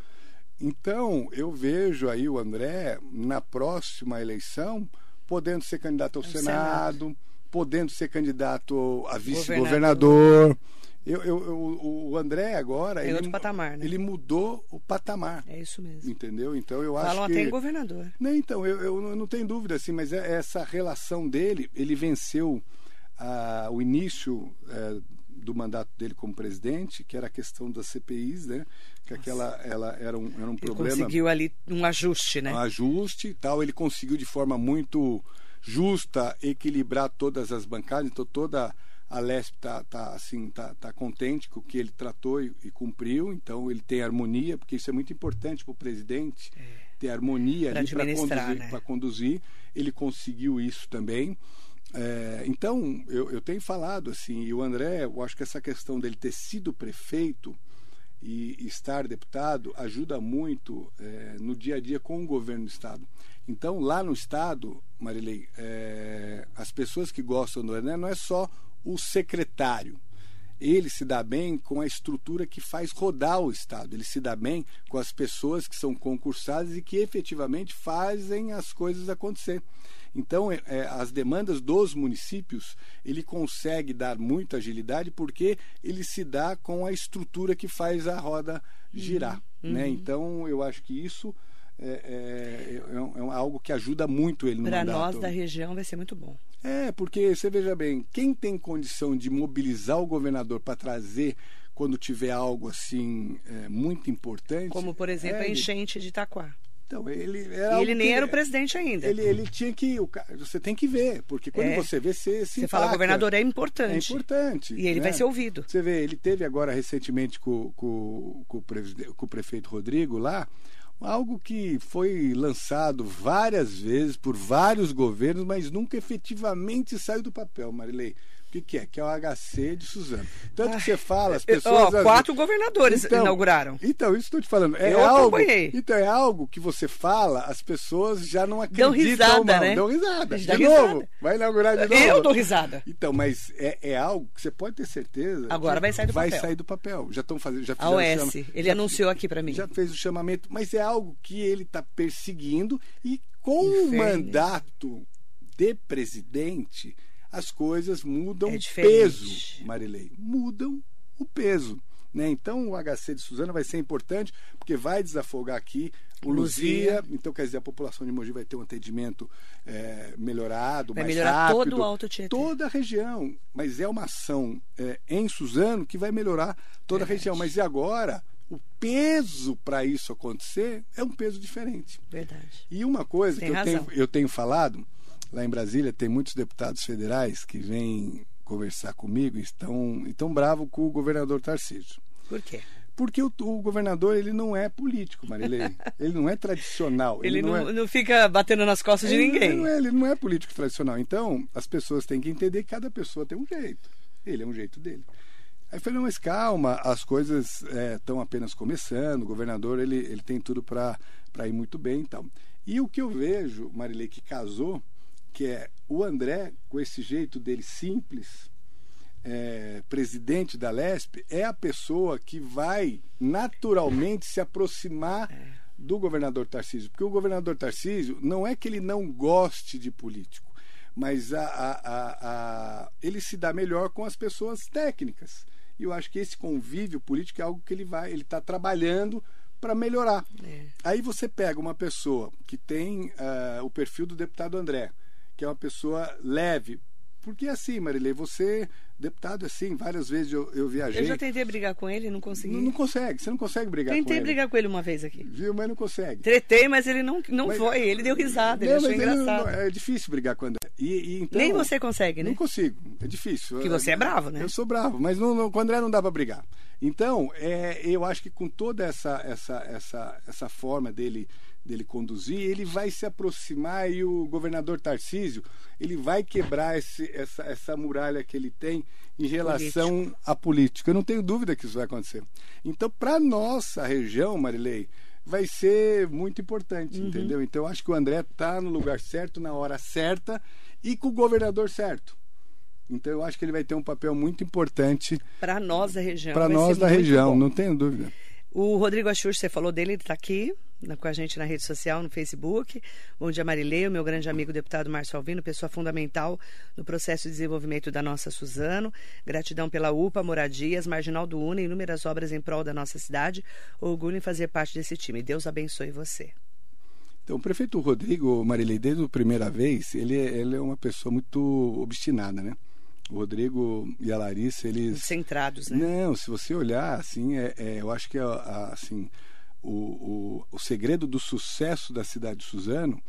[SPEAKER 2] Então, eu vejo aí o André, na próxima eleição, podendo ser candidato ao Senado, Senado, podendo ser candidato a vice-governador. Eu, eu, eu, o André agora.
[SPEAKER 1] ele, outro patamar, né?
[SPEAKER 2] Ele mudou o patamar.
[SPEAKER 1] É isso mesmo.
[SPEAKER 2] Entendeu? Então eu
[SPEAKER 1] Falam
[SPEAKER 2] acho que.
[SPEAKER 1] até em governador.
[SPEAKER 2] Não, então, eu, eu não tenho dúvida, assim, mas é essa relação dele, ele venceu ah, o início eh, do mandato dele como presidente, que era a questão das CPIs, né? Que aquela ela era um, era um
[SPEAKER 1] ele
[SPEAKER 2] problema.
[SPEAKER 1] conseguiu ali um ajuste, né?
[SPEAKER 2] Um ajuste e tal. Ele conseguiu de forma muito justa equilibrar todas as bancadas, então toda a Lesp está tá, assim, tá, tá contente com o que ele tratou e, e, cumpriu, então ele tem harmonia, porque isso é muito importante para o presidente, é. ter harmonia para conduzir, né? conduzir. Ele conseguiu isso também. É, então, eu, eu, tenho falado assim, e o André, eu acho que essa questão dele ter sido prefeito e estar deputado ajuda muito é, no dia a dia com o governo do Estado. Então, lá no Estado, Marilei, é, as pessoas que gostam do Enem não é só o secretário, ele se dá bem com a estrutura que faz rodar o Estado. Ele se dá bem com as pessoas que são concursadas e que efetivamente fazem as coisas acontecer. Então, é, é, as demandas dos municípios, ele consegue dar muita agilidade porque ele se dá com a estrutura que faz a roda girar. Uhum. Né? Então, eu acho que isso é, é, é, é algo que ajuda muito ele no
[SPEAKER 1] Para nós da região vai ser muito bom.
[SPEAKER 2] É, porque você veja bem, quem tem condição de mobilizar o governador para trazer quando tiver algo assim é, muito importante.
[SPEAKER 1] Como, por exemplo, é, a enchente de Itaquá.
[SPEAKER 2] Então, ele
[SPEAKER 1] era ele nem que, era o presidente ainda.
[SPEAKER 2] Ele, ele tinha que. Você tem que ver, porque quando é, você vê, você se.
[SPEAKER 1] Você fala, governador é importante.
[SPEAKER 2] É importante.
[SPEAKER 1] E ele né? vai ser ouvido.
[SPEAKER 2] Você vê, ele teve agora recentemente com, com, com, o, com o prefeito Rodrigo lá algo que foi lançado várias vezes por vários governos, mas nunca efetivamente saiu do papel, Marilei. O que, que, é? Que é o HC de Suzano. Tanto que você fala, as pessoas.
[SPEAKER 1] Quatro governadores então, inauguraram.
[SPEAKER 2] Então, isso estou te falando. É
[SPEAKER 1] Eu
[SPEAKER 2] algo,
[SPEAKER 1] acompanhei.
[SPEAKER 2] Então, é algo que você fala, as pessoas já não acreditam. Dão risada,
[SPEAKER 1] mal, né?
[SPEAKER 2] Dão risada. De
[SPEAKER 1] risada.
[SPEAKER 2] novo. Vai inaugurar de novo.
[SPEAKER 1] Eu dou risada.
[SPEAKER 2] Então, mas é, é algo que você pode ter certeza.
[SPEAKER 1] Agora vai sair do
[SPEAKER 2] vai
[SPEAKER 1] papel.
[SPEAKER 2] Vai sair do papel. Já estão fazendo. Já
[SPEAKER 1] A OS. Ele já, anunciou aqui para mim.
[SPEAKER 2] Já fez o chamamento, mas é algo que ele está perseguindo e com o mandato de presidente as coisas mudam
[SPEAKER 1] é
[SPEAKER 2] peso, Marilei. Mudam o peso. Né? Então o HC de Suzana vai ser importante porque vai desafogar aqui o Luzia. Luzia. Então, quer dizer, a população de Mogi vai ter um atendimento é, melhorado,
[SPEAKER 1] vai
[SPEAKER 2] mais
[SPEAKER 1] melhorar
[SPEAKER 2] rápido.
[SPEAKER 1] todo o Alto Tietê.
[SPEAKER 2] Toda a região. Mas é uma ação é, em Suzano que vai melhorar toda Verdade. a região. Mas e agora? O peso para isso acontecer é um peso diferente.
[SPEAKER 1] Verdade.
[SPEAKER 2] E uma coisa Tem que eu tenho, eu tenho falado lá em Brasília tem muitos deputados federais que vêm conversar comigo e estão, estão bravos com o governador Tarcísio.
[SPEAKER 1] Por quê?
[SPEAKER 2] Porque o, o, governador ele não é político, Marilei. Ele não é tradicional.
[SPEAKER 1] Ele,
[SPEAKER 2] ele
[SPEAKER 1] não,
[SPEAKER 2] não, é...
[SPEAKER 1] não, fica batendo nas costas de ninguém.
[SPEAKER 2] Ele não, é, ele não é político tradicional. Então, as pessoas têm que entender que cada pessoa tem um jeito. Ele é um jeito dele. Aí eu falei, não, mas calma, as coisas estão é, apenas começando, o governador ele, ele tem tudo para ir muito bem e tal. E o que eu vejo, Marilei, que casou, que é o André, com esse jeito dele simples, é, presidente da LESP, é a pessoa que vai naturalmente se aproximar é. do governador Tarcísio. Porque o governador Tarcísio não é que ele não goste de político, mas a, a, a, ele se dá melhor com as pessoas técnicas. E eu acho que esse convívio político é algo que ele vai, ele está trabalhando para melhorar. É. Aí você pega uma pessoa que tem uh, o perfil do deputado André, que é uma pessoa leve. Porque assim, Marilei, você, deputado, assim, várias vezes eu, eu viajei.
[SPEAKER 1] Eu já tentei brigar com ele e não consegui.
[SPEAKER 2] Não, não, consegue, você não consegue brigar
[SPEAKER 1] tentei
[SPEAKER 2] com ele.
[SPEAKER 1] Tentei brigar com ele uma vez aqui.
[SPEAKER 2] Viu, mas não consegue.
[SPEAKER 1] Tretei, mas ele não, não mas, foi, ele deu risada, não, ele achou engraçado.
[SPEAKER 2] Ele, é difícil brigar com o André. E, e, então,
[SPEAKER 1] Nem você consegue, né?
[SPEAKER 2] Não consigo, é difícil.
[SPEAKER 1] Porque você é bravo, né?
[SPEAKER 2] Eu sou bravo, mas não, não, com o André não dá para brigar. Então, é, eu acho que com toda essa, essa, essa, essa forma dele dele conduzir, ele vai se aproximar e o governador Tarcísio ele vai quebrar esse, essa, essa muralha que ele tem em relação Político. à política. Eu não tenho dúvida que isso vai acontecer. Então, para nossa região, Marilei, vai ser muito importante, uhum. entendeu? Então, eu acho que o André está no lugar certo, na hora certa e com o governador certo. Então, eu acho que ele vai ter um papel muito importante
[SPEAKER 1] para nós da região.
[SPEAKER 2] Para nós da região, bom. não tenho dúvida.
[SPEAKER 1] O Rodrigo Axur, você falou dele, ele está aqui com a gente na rede social, no Facebook. Bom dia, o meu grande amigo deputado Márcio Alvino, pessoa fundamental no processo de desenvolvimento da nossa Suzano. Gratidão pela UPA, Moradias, Marginal do Una, inúmeras obras em prol da nossa cidade. Orgulho em fazer parte desse time. Deus abençoe você.
[SPEAKER 2] Então, o prefeito Rodrigo Marilei, desde a primeira vez, ele, é, ele é uma pessoa muito obstinada, né? O Rodrigo e a Larissa, eles.
[SPEAKER 1] Centrados, né?
[SPEAKER 2] Não, se você olhar, assim, é, é eu acho que é, assim, o, o, o segredo do sucesso da cidade de Suzano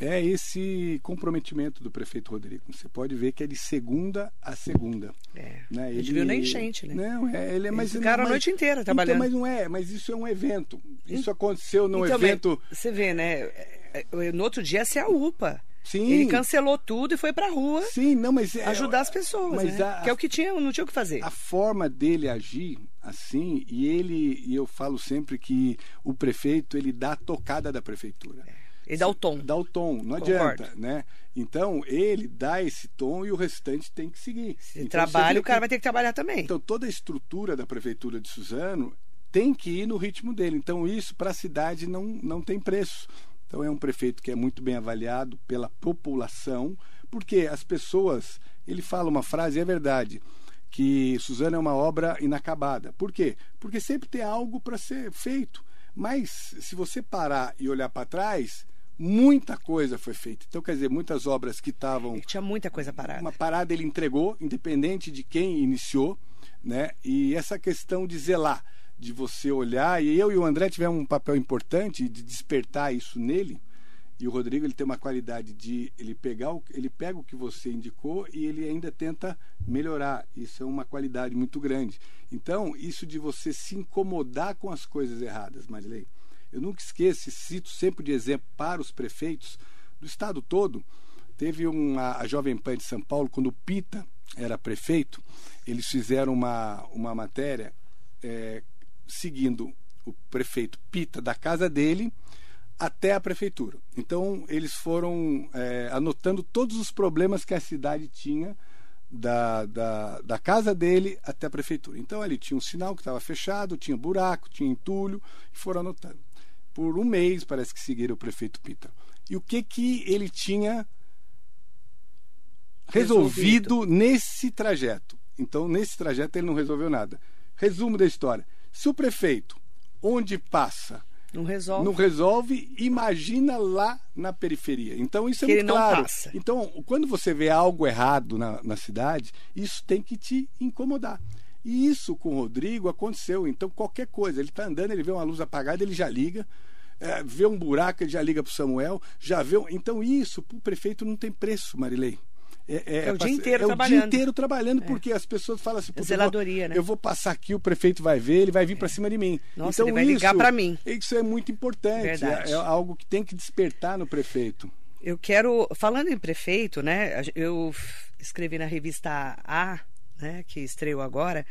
[SPEAKER 2] é esse comprometimento do prefeito Rodrigo. Você pode ver que é de segunda a segunda.
[SPEAKER 1] É. Né? Ele viu na enchente, né?
[SPEAKER 2] Não, é, ele é mais.
[SPEAKER 1] Ficaram
[SPEAKER 2] a
[SPEAKER 1] noite inteira trabalhando.
[SPEAKER 2] Então, mas não é, mas isso é um evento. Isso aconteceu num então, evento.
[SPEAKER 1] Você vê, né? É, é, no outro dia, essa é a UPA.
[SPEAKER 2] Sim.
[SPEAKER 1] Ele cancelou tudo e foi pra rua.
[SPEAKER 2] Sim, não, mas
[SPEAKER 1] é, ajudar as pessoas, mas né? a, que é o que tinha, não tinha o que fazer.
[SPEAKER 2] A forma dele agir, assim e ele e eu falo sempre que o prefeito ele dá a tocada da prefeitura.
[SPEAKER 1] Ele dá o tom.
[SPEAKER 2] Dá o tom, não
[SPEAKER 1] Concordo.
[SPEAKER 2] adianta, né? Então, ele dá esse tom e o restante tem que seguir.
[SPEAKER 1] Se
[SPEAKER 2] então,
[SPEAKER 1] trabalha, o cara
[SPEAKER 2] vê
[SPEAKER 1] vai ter que trabalhar também.
[SPEAKER 2] que- Então, toda a estrutura da prefeitura de Suzano tem que ir no ritmo dele. Então, isso para a cidade não, não tem preço. Então, é um prefeito que é muito bem avaliado pela população, porque as pessoas. Ele fala uma frase, e é verdade, que Suzano é uma obra inacabada. Por quê? Porque sempre tem algo para ser feito. Mas, se você parar e olhar para trás, muita coisa foi feita. Então, quer dizer, muitas obras que estavam
[SPEAKER 1] Ele tinha muita coisa parada.
[SPEAKER 2] uma parada ele entregou, independente de quem iniciou, né? E essa questão de zelar, de você olhar, e eu e o André tivemos um papel importante de despertar isso nele. E o Rodrigo ele tem uma qualidade de ele pegar o, ele pega o que você indicou e ele ainda tenta melhorar. Isso é uma qualidade muito grande. Então, isso de você se incomodar com as coisas erradas, Marilei. Eu nunca esqueço, cito sempre de exemplo para os prefeitos do estado todo. Teve uma, a Jovem Pan de São Paulo, quando o Pita era prefeito, eles fizeram uma, uma matéria é, seguindo o prefeito Pita da casa dele até a prefeitura. Então, eles foram é, anotando todos os problemas que a cidade tinha da, da, da casa dele até a prefeitura. Então, ali tinha um sinal que estava fechado, tinha buraco, tinha entulho, e foram anotando. Por um mês, parece que seguiram o prefeito Pita. E o que, que ele tinha resolvido, nesse trajeto? Então, nesse trajeto, ele não resolveu nada. Resumo da história: se o prefeito, onde passa,
[SPEAKER 1] Não resolve.
[SPEAKER 2] não resolve, imagina lá na periferia. Então isso é
[SPEAKER 1] Que
[SPEAKER 2] muito
[SPEAKER 1] ele não
[SPEAKER 2] claro.
[SPEAKER 1] passa.
[SPEAKER 2] Então, quando você vê algo errado na, na cidade, isso tem que te incomodar. E isso com o Rodrigo aconteceu. Então, qualquer coisa, ele está andando, ele vê uma luz apagada, ele já liga. É, vê um buraco, ele já liga para o Samuel. Já vê. um- Então, isso para o prefeito não tem preço, Marilei.
[SPEAKER 1] É o dia
[SPEAKER 2] pass-
[SPEAKER 1] inteiro
[SPEAKER 2] é o
[SPEAKER 1] trabalhando.
[SPEAKER 2] dia inteiro trabalhando, porque as pessoas falam assim, "Putz, eu vou-
[SPEAKER 1] Zeladoria, né?
[SPEAKER 2] eu vou passar aqui, o prefeito vai ver, ele vai vir para cima de mim.
[SPEAKER 1] Nossa,
[SPEAKER 2] então,
[SPEAKER 1] ele vai ligar
[SPEAKER 2] isso-
[SPEAKER 1] pra mim.
[SPEAKER 2] Isso é muito importante. É, é algo que tem que despertar no prefeito.
[SPEAKER 1] Eu quero, falando em prefeito, né? Eu escrevi na revista A, né? Que estreou agora,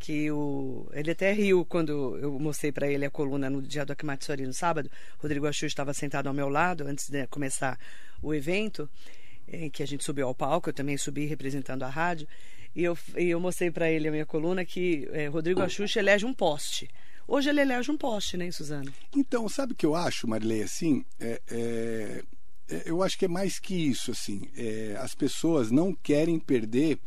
[SPEAKER 1] que o ele até riu quando eu mostrei para ele a coluna no dia do Akimatsuri no sábado. Rodrigo Achu estava sentado ao meu lado antes de começar o evento, em que a gente subiu ao palco. Eu também subi representando a rádio e eu, e eu mostrei para ele a minha coluna que eh, Rodrigo Axuxa elege um poste. Hoje ele elege um poste, né, Suzano?
[SPEAKER 2] Então, sabe o que eu acho, Marilei, assim? É, é, é, eu acho que é mais que isso, assim. É, as pessoas não querem perder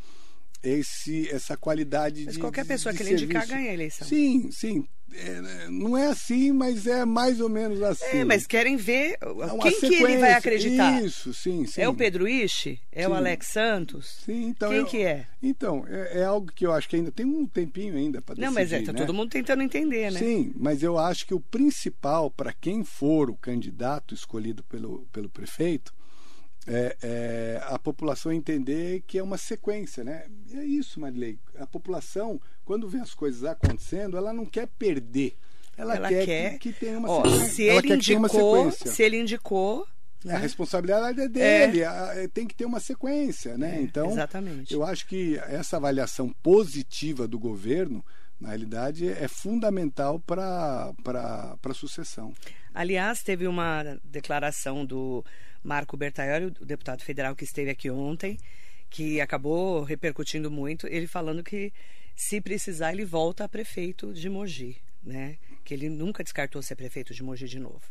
[SPEAKER 2] esse, essa qualidade
[SPEAKER 1] Mas
[SPEAKER 2] de
[SPEAKER 1] qualquer
[SPEAKER 2] de-
[SPEAKER 1] pessoa
[SPEAKER 2] de
[SPEAKER 1] que ele indicar
[SPEAKER 2] serviço.
[SPEAKER 1] ganha a eleição.
[SPEAKER 2] Sim, sim. É, né, não é assim, mas é mais ou menos assim.
[SPEAKER 1] É, mas querem ver
[SPEAKER 2] É uma
[SPEAKER 1] quem que ele vai acreditar.
[SPEAKER 2] Isso, sim, sim.
[SPEAKER 1] É o Pedro Ishi? É o
[SPEAKER 2] Sim.
[SPEAKER 1] Alex Santos?
[SPEAKER 2] Sim, então
[SPEAKER 1] Quem
[SPEAKER 2] eu-
[SPEAKER 1] que é?
[SPEAKER 2] Então, é, é algo que eu acho que ainda tem um tempinho ainda para decidir.
[SPEAKER 1] Não, mas é, tá
[SPEAKER 2] né?
[SPEAKER 1] todo mundo tentando entender, né?
[SPEAKER 2] Sim, mas eu acho que o principal para quem for o candidato escolhido pelo, pelo prefeito é, é a população entender que é uma sequência, né? E é isso, Marilei. A população, quando vê as coisas acontecendo, ela não quer perder. Ela,
[SPEAKER 1] Ela
[SPEAKER 2] quer,
[SPEAKER 1] quer-
[SPEAKER 2] Que, que tenha uma
[SPEAKER 1] Ó,
[SPEAKER 2] sequência.
[SPEAKER 1] se ele indicou,
[SPEAKER 2] sequência.
[SPEAKER 1] se ele indicou,
[SPEAKER 2] A
[SPEAKER 1] né?
[SPEAKER 2] responsabilidade é dele, a- é, tem que ter uma sequência, né?
[SPEAKER 1] É,
[SPEAKER 2] então,
[SPEAKER 1] exatamente.
[SPEAKER 2] eu acho que essa avaliação positiva do governo, na realidade, é fundamental para a sucessão.
[SPEAKER 1] Aliás, teve uma declaração do Marco Bertaioli, o deputado federal que esteve aqui ontem, que acabou repercutindo muito, ele falando que se precisar ele volta a prefeito de Mogi, né? Que ele nunca descartou ser prefeito de Mogi de novo.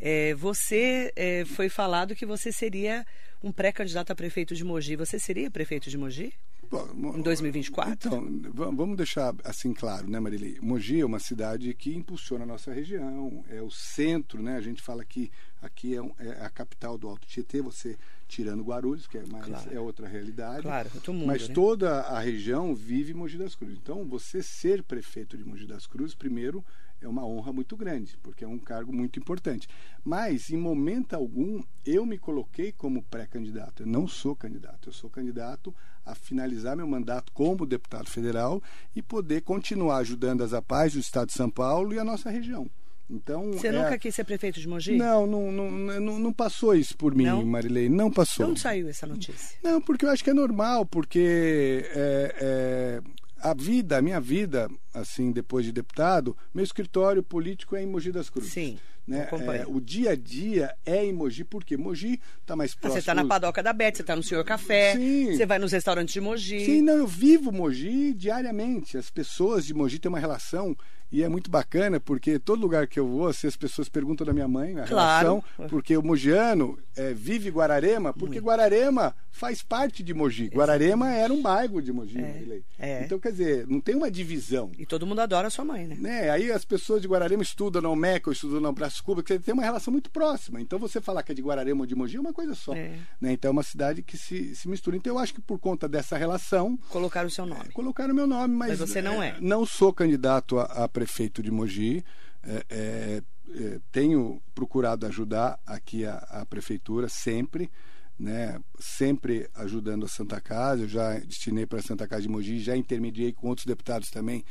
[SPEAKER 1] É, você é, foi falado que você seria um pré-candidato a prefeito de Mogi. Você seria prefeito de Mogi?
[SPEAKER 2] Bom,
[SPEAKER 1] Em 2024?
[SPEAKER 2] Então, va- vamos deixar assim claro, né, Marilei? Mogi é uma cidade que impulsiona a nossa região, é o centro, né? A gente fala que aqui é, um- é a capital do Alto Tietê, você tirando Guarulhos, que é, mais,
[SPEAKER 1] Claro.
[SPEAKER 2] é outra realidade.
[SPEAKER 1] Claro, outro mundo,
[SPEAKER 2] Mas
[SPEAKER 1] né?
[SPEAKER 2] toda a região vive Mogi das Cruzes. Então, você ser prefeito de Mogi das Cruzes, primeiro, é uma honra muito grande, porque é um cargo muito importante. Mas, em momento algum, eu me coloquei como pré-candidato. Eu não sou candidato. Eu sou candidato a finalizar meu mandato como deputado federal e poder continuar ajudando as APAES do Estado de São Paulo e a nossa região. Então,
[SPEAKER 1] Você
[SPEAKER 2] é-
[SPEAKER 1] nunca quis ser prefeito de Mogi?
[SPEAKER 2] Não, não, não, não, não passou isso por mim,
[SPEAKER 1] Não?
[SPEAKER 2] Marilei. Não passou.
[SPEAKER 1] Onde saiu essa notícia?
[SPEAKER 2] Não, porque eu acho que é normal, porque é, é, a vida, a minha vida, assim, depois de deputado, meu escritório político é em Mogi das Cruzes.
[SPEAKER 1] Sim.
[SPEAKER 2] Né? É, o dia a dia é em Mogi, porque Mogi está mais próximo.
[SPEAKER 1] Ah, você está na padoca da Bete, você está no Senhor Café,
[SPEAKER 2] Sim.
[SPEAKER 1] você vai nos restaurantes de Mogi.
[SPEAKER 2] Sim, não, eu vivo Mogi diariamente. As pessoas de Mogi têm uma relação e é muito bacana, porque todo lugar que eu vou, assim, as pessoas perguntam da minha mãe a
[SPEAKER 1] claro.
[SPEAKER 2] relação, porque o mogiano é, vive Guararema, porque muito. Guararema faz parte de Mogi. Exatamente. Guararema era um bairro de Mogi.
[SPEAKER 1] É, é.
[SPEAKER 2] Então, quer dizer, não tem uma divisão.
[SPEAKER 1] E todo mundo adora a sua mãe, né?
[SPEAKER 2] né? Aí as pessoas de Guararema estudam na UMEC ou estudam na Brás Cuba, que tem uma relação muito próxima. Então, você falar que é de Guararema ou de Mogi é uma coisa só.
[SPEAKER 1] É.
[SPEAKER 2] Né? Então, é uma cidade que se, se mistura. Então, eu acho que por conta dessa relação...
[SPEAKER 1] Colocaram o seu nome.
[SPEAKER 2] Colocaram o meu nome, mas...
[SPEAKER 1] Mas você não é.
[SPEAKER 2] Não sou candidato a, a prefeito de Mogi. É, é, é, tenho procurado ajudar aqui a, a, prefeitura sempre, né? sempre ajudando a Santa Casa. Eu já destinei para a Santa Casa de Mogi, já intermediei com outros deputados também,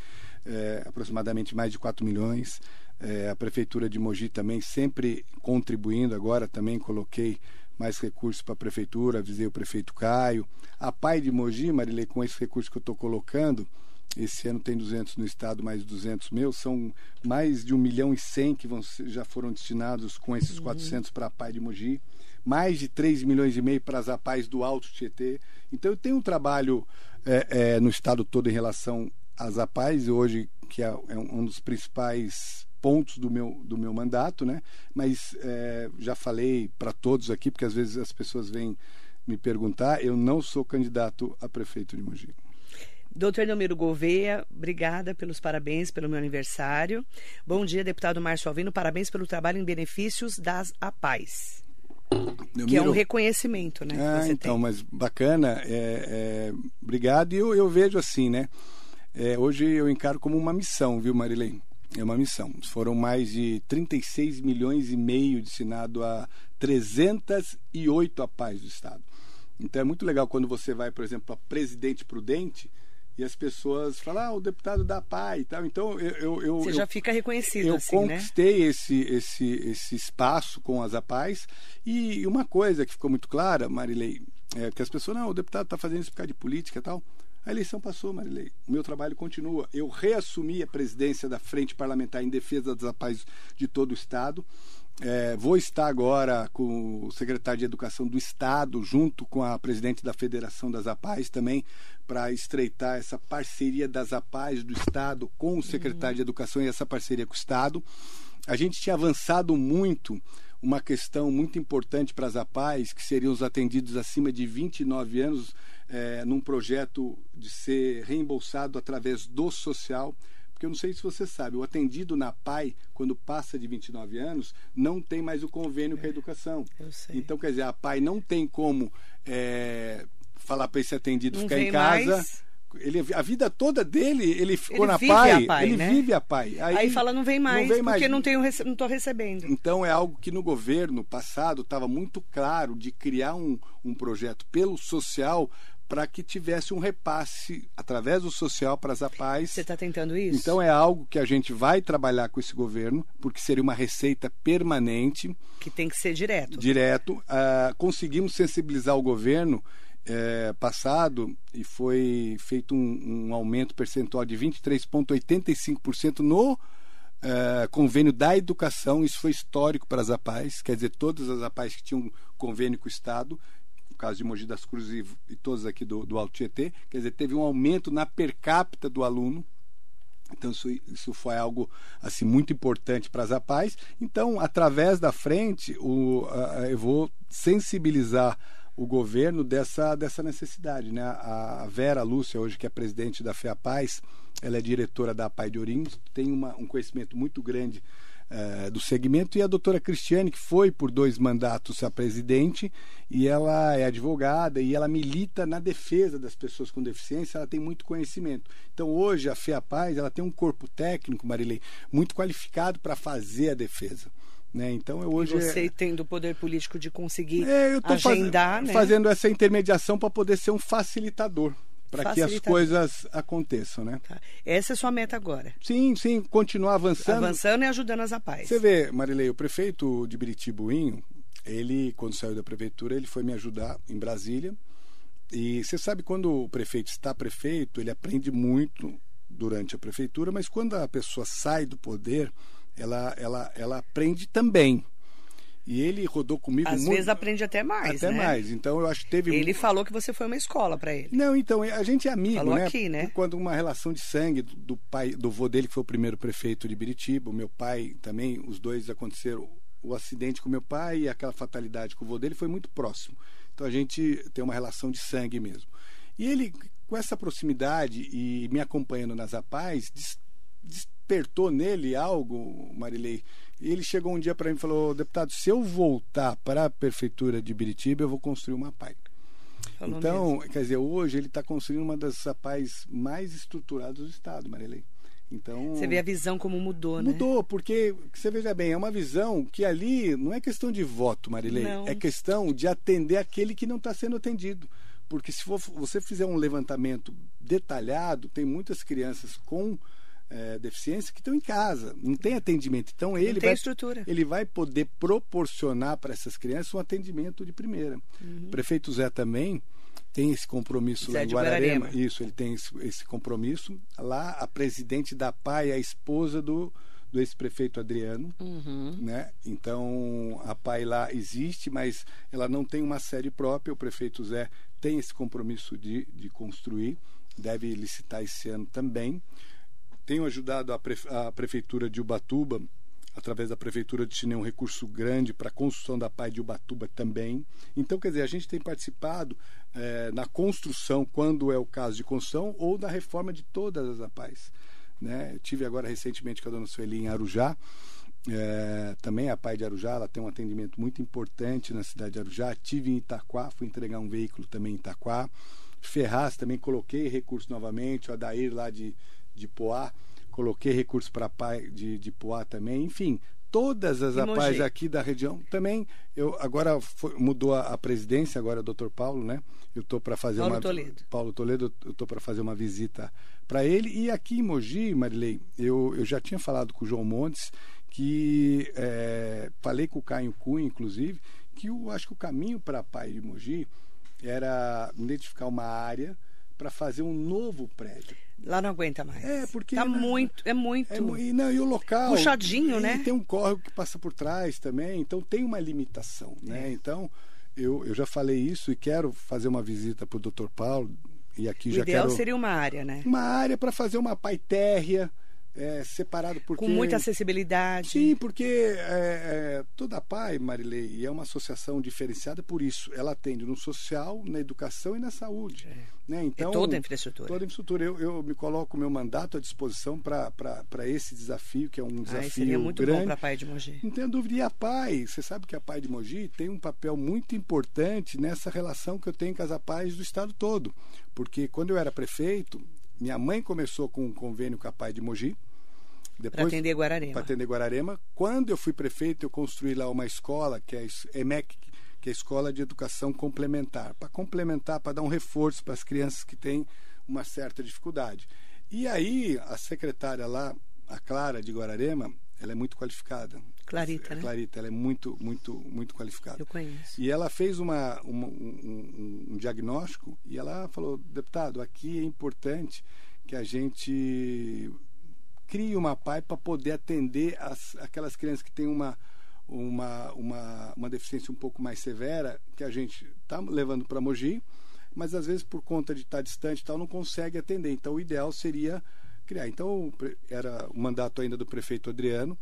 [SPEAKER 2] é, aproximadamente mais de 4 milhões. É, a prefeitura de Mogi também sempre contribuindo. Agora também coloquei mais recursos para a prefeitura, avisei o prefeito Caio. A Pai de Mogi, Marilei, com esse recurso que eu estou colocando, esse ano tem 200 no estado, mais 200 mil. São mais de 1 milhão e 100 que vão, já foram destinados com esses uhum. 400 para a PAI de Mogi. Mais de 3 milhões e meio para as APAIs do Alto Tietê. Então eu tenho um trabalho é, é, no estado todo em relação às APAIs, hoje que é, é um dos principais pontos do meu, do meu mandato, né? Mas é, já falei para todos aqui, porque às vezes as pessoas vêm me perguntar, eu não sou candidato a prefeito de Mogi.
[SPEAKER 1] Doutor Delmiro Gouveia, obrigada pelos parabéns pelo meu aniversário. Bom dia, deputado Márcio Alvino. Parabéns pelo trabalho em benefícios das.
[SPEAKER 2] Delmiro,
[SPEAKER 1] que é um reconhecimento, né?
[SPEAKER 2] Ah, então, tem. mas bacana. É, é, obrigado. E eu, eu vejo assim, né? É, hoje eu encaro como uma missão, viu, Marilene? É uma missão. Foram mais de 36 milhões e meio destinados a 308 APAIS do Estado. Então é muito legal quando você vai, por exemplo, a Presidente Prudente, e as pessoas falam, ah, o deputado da PAI e tal. Então, eu. eu,
[SPEAKER 1] Você
[SPEAKER 2] eu,
[SPEAKER 1] já fica reconhecido,
[SPEAKER 2] eu
[SPEAKER 1] assim,
[SPEAKER 2] conquistei
[SPEAKER 1] né?
[SPEAKER 2] esse, esse, esse espaço com as APAIs. E uma coisa que ficou muito clara, Marilei, é que as pessoas, não, o deputado está fazendo isso por causa de política e tal. A eleição passou, Marilei. O meu trabalho continua. Eu reassumi a presidência da Frente Parlamentar em Defesa das APAIs de todo o Estado. É, vou estar agora com o secretário de Educação do Estado, junto com a presidente da Federação das APAES também, para estreitar essa parceria das APAES do Estado com o secretário uhum. de Educação e essa parceria com o Estado. A gente tinha avançado muito uma questão muito importante para as APAES, que seriam os atendidos acima de 29 anos, é, num projeto de ser reembolsado através do social porque eu não sei se você sabe, o atendido na PAI, quando passa de 29 anos, não tem mais o convênio é, com a educação. Então, quer dizer, a PAI não tem como é, falar para esse atendido
[SPEAKER 1] não
[SPEAKER 2] ficar em casa.
[SPEAKER 1] Mais.
[SPEAKER 2] Ele, a vida toda dele, ele ficou
[SPEAKER 1] ele
[SPEAKER 2] na
[SPEAKER 1] PAI,
[SPEAKER 2] pai, ele
[SPEAKER 1] né?
[SPEAKER 2] vive a PAI.
[SPEAKER 1] Aí, Aí, fala, não vem mais,
[SPEAKER 2] não vem
[SPEAKER 1] porque
[SPEAKER 2] mais.
[SPEAKER 1] não estou recebendo.
[SPEAKER 2] Então é algo que no governo passado estava muito claro de criar um, um projeto pelo social para que tivesse um repasse através do social para as APAES.
[SPEAKER 1] Você está tentando isso?
[SPEAKER 2] Então é algo que a gente vai trabalhar com esse governo, porque seria uma receita permanente.
[SPEAKER 1] Que tem que ser direto.
[SPEAKER 2] Direto. Uh, conseguimos sensibilizar o governo é, passado e foi feito um, um aumento percentual de 23,85% no Uh, convênio da educação, isso foi histórico para as APAES, quer dizer, todas as APAES que tinham convênio com o Estado caso de Mogi das Cruzes e, e todos aqui do, do Alto Tietê, quer dizer, teve um aumento na per capita do aluno. Então isso, isso foi algo assim muito importante para as APAES. Então, através da frente, o, uh, eu vou sensibilizar o governo dessa, dessa necessidade. Né? A Vera Lúcia, hoje que é presidente da FEAPAES, ela é diretora da APAI de Ourinhos, tem uma, um conhecimento muito grande uh, do segmento, e a doutora Cristiane, que foi por dois mandatos a presidente, e ela é advogada e ela milita na defesa das pessoas com deficiência, ela tem muito conhecimento. Então hoje a FEAPAZ ela tem um corpo técnico, Marilei, muito qualificado para fazer a defesa. Né? Então eu hoje
[SPEAKER 1] e você é... tendo o poder político de conseguir
[SPEAKER 2] é, eu
[SPEAKER 1] agendar,
[SPEAKER 2] faz...
[SPEAKER 1] né?
[SPEAKER 2] fazendo essa intermediação para poder ser um facilitador para que as coisas aconteçam, né?
[SPEAKER 1] Tá. Essa é a sua meta agora?
[SPEAKER 2] Sim, sim, continuar avançando.
[SPEAKER 1] Avançando e ajudando as APAES.
[SPEAKER 2] Você vê, Marilei, o prefeito de Biritibuinho, ele, quando saiu da prefeitura, ele foi me ajudar em Brasília E você sabe quando o prefeito está prefeito, ele aprende muito durante a prefeitura, mas quando a pessoa sai do poder, ela, ela, ela aprende também. E ele rodou comigo
[SPEAKER 1] Às
[SPEAKER 2] muito.
[SPEAKER 1] vezes aprende até mais,
[SPEAKER 2] Até
[SPEAKER 1] né?
[SPEAKER 2] mais. Então eu acho que teve.
[SPEAKER 1] Ele falou que você foi uma escola para ele.
[SPEAKER 2] Não, então, a gente é amigo,
[SPEAKER 1] Falou
[SPEAKER 2] né?
[SPEAKER 1] aqui, né?
[SPEAKER 2] Quando uma relação de sangue do, pai, do vô dele, que foi o primeiro prefeito de Biritiba, meu pai também, os dois aconteceram. O acidente com meu pai e aquela fatalidade com o vô dele foi muito próximo. Então a gente tem uma relação de sangue mesmo. E ele, com essa proximidade e me acompanhando nas APAES, des- despertou nele algo, Marilei. E ele chegou um dia para mim e falou: deputado, se eu voltar para a prefeitura de Biritiba, eu vou construir uma APAE.
[SPEAKER 1] Falou
[SPEAKER 2] Então,
[SPEAKER 1] mesmo.
[SPEAKER 2] quer dizer, hoje ele está construindo uma das APAES mais estruturadas do Estado, Marilei. Então,
[SPEAKER 1] Você vê a visão como mudou, né?
[SPEAKER 2] Mudou, porque você veja bem, é uma visão que ali não é questão de voto, Marilei,
[SPEAKER 1] Não.
[SPEAKER 2] é questão de atender aquele que não está sendo atendido. Porque se for- você fizer um levantamento detalhado, tem muitas crianças com eh, deficiência que estão em casa, não tem atendimento. Então ele vai,
[SPEAKER 1] estrutura.
[SPEAKER 2] ele vai poder proporcionar para essas crianças um atendimento de primeira. O prefeito Zé também tem esse compromisso
[SPEAKER 1] Uhum. Zé
[SPEAKER 2] lá em Guararema.
[SPEAKER 1] Guararema.
[SPEAKER 2] Isso, ele tem esse, esse compromisso. Lá, a presidente da PAI é a esposa do, do ex-prefeito Adriano.
[SPEAKER 1] Uhum.
[SPEAKER 2] Né? Então, a PAI lá existe, mas ela não tem uma sede própria. O prefeito Zé tem esse compromisso de, de construir, deve licitar esse ano também. Tenho ajudado a, prefe- a prefeitura de Ubatuba, através da prefeitura de Chinê, um recurso grande para a construção da PAI de Ubatuba também. Então, quer dizer, a gente tem participado eh, na construção, quando é o caso de construção, ou da reforma de todas as APAES. Né? Eu tive agora recentemente com a dona Sueli em Arujá, é, também a Pai de Arujá, ela tem um atendimento muito importante na cidade de Arujá. Tive em Itaquá, fui entregar um veículo também em Itaquá. Ferraz também coloquei recurso novamente. O Adair lá de, de Poá, coloquei recurso para a Pai de, de Poá também. Enfim, todas as APAES aqui da região também. Eu agora foi- mudou a, a presidência, agora é o Dr. Paulo, né? Eu estou para fazer
[SPEAKER 1] Paulo
[SPEAKER 2] uma
[SPEAKER 1] Toledo.
[SPEAKER 2] Paulo Toledo, eu estou para fazer uma visita para ele. E aqui em Mogi, Marilei, eu, eu já tinha falado com o João Montes, que é, falei com o Caio Cunha, inclusive, que eu acho que o caminho para a Pai de Mogi era identificar uma área para fazer um novo prédio.
[SPEAKER 1] Lá não aguenta mais.
[SPEAKER 2] É, porque
[SPEAKER 1] Tá
[SPEAKER 2] na-
[SPEAKER 1] muito, é muito.
[SPEAKER 2] É, e, não, e o local.
[SPEAKER 1] Puxadinho,
[SPEAKER 2] e
[SPEAKER 1] né?
[SPEAKER 2] tem um córrego que passa por trás também, então tem uma limitação. Né?
[SPEAKER 1] É.
[SPEAKER 2] Então, eu, eu já falei isso e quero fazer uma visita para o Dr. Paulo, e aqui
[SPEAKER 1] o
[SPEAKER 2] já
[SPEAKER 1] ideal
[SPEAKER 2] quero.
[SPEAKER 1] seria uma área, né?
[SPEAKER 2] Uma área para fazer uma pai térrea, é, separado porque.
[SPEAKER 1] Com muita acessibilidade.
[SPEAKER 2] Sim, porque é, é, toda a PAI, Marilei, é uma associação diferenciada por isso. Ela atende no social, na educação e na saúde. Né? Então,
[SPEAKER 1] é toda a infraestrutura.
[SPEAKER 2] Toda a infraestrutura. Eu, eu me coloco o meu mandato à disposição para esse desafio, que é um
[SPEAKER 1] Ai,
[SPEAKER 2] desafio
[SPEAKER 1] seria muito
[SPEAKER 2] grande.
[SPEAKER 1] bom para Pai de Mogi.
[SPEAKER 2] Não tenho dúvida. E a PAI, você sabe que a PAI de Mogi tem um papel muito importante nessa relação que eu tenho com as APAIs do estado todo. Porque quando eu era prefeito, minha mãe começou com um convênio com a PAI de Mogi.
[SPEAKER 1] Para atender Guararema.
[SPEAKER 2] para atender Guararema. Quando eu fui prefeito, eu construí lá uma escola, que é a EMEC, que é a Escola de Educação Complementar, para complementar, para dar um reforço para as crianças que têm uma certa dificuldade. E aí, a secretária lá, a Clara de Guararema, ela é muito qualificada.
[SPEAKER 1] Clarita, né?
[SPEAKER 2] Clarita, ela é muito, muito, muito qualificada.
[SPEAKER 1] Eu conheço.
[SPEAKER 2] E ela fez uma, uma- um, um- um diagnóstico e ela falou, deputado, aqui é importante que a gente crie uma PAI para poder atender as, aquelas crianças que têm uma, uma, uma, uma deficiência um pouco mais severa, que a gente está levando para Mogi, mas às vezes por conta de estar distante e tal, não consegue atender. Então o ideal seria criar. Então era o mandato ainda do prefeito Adriano,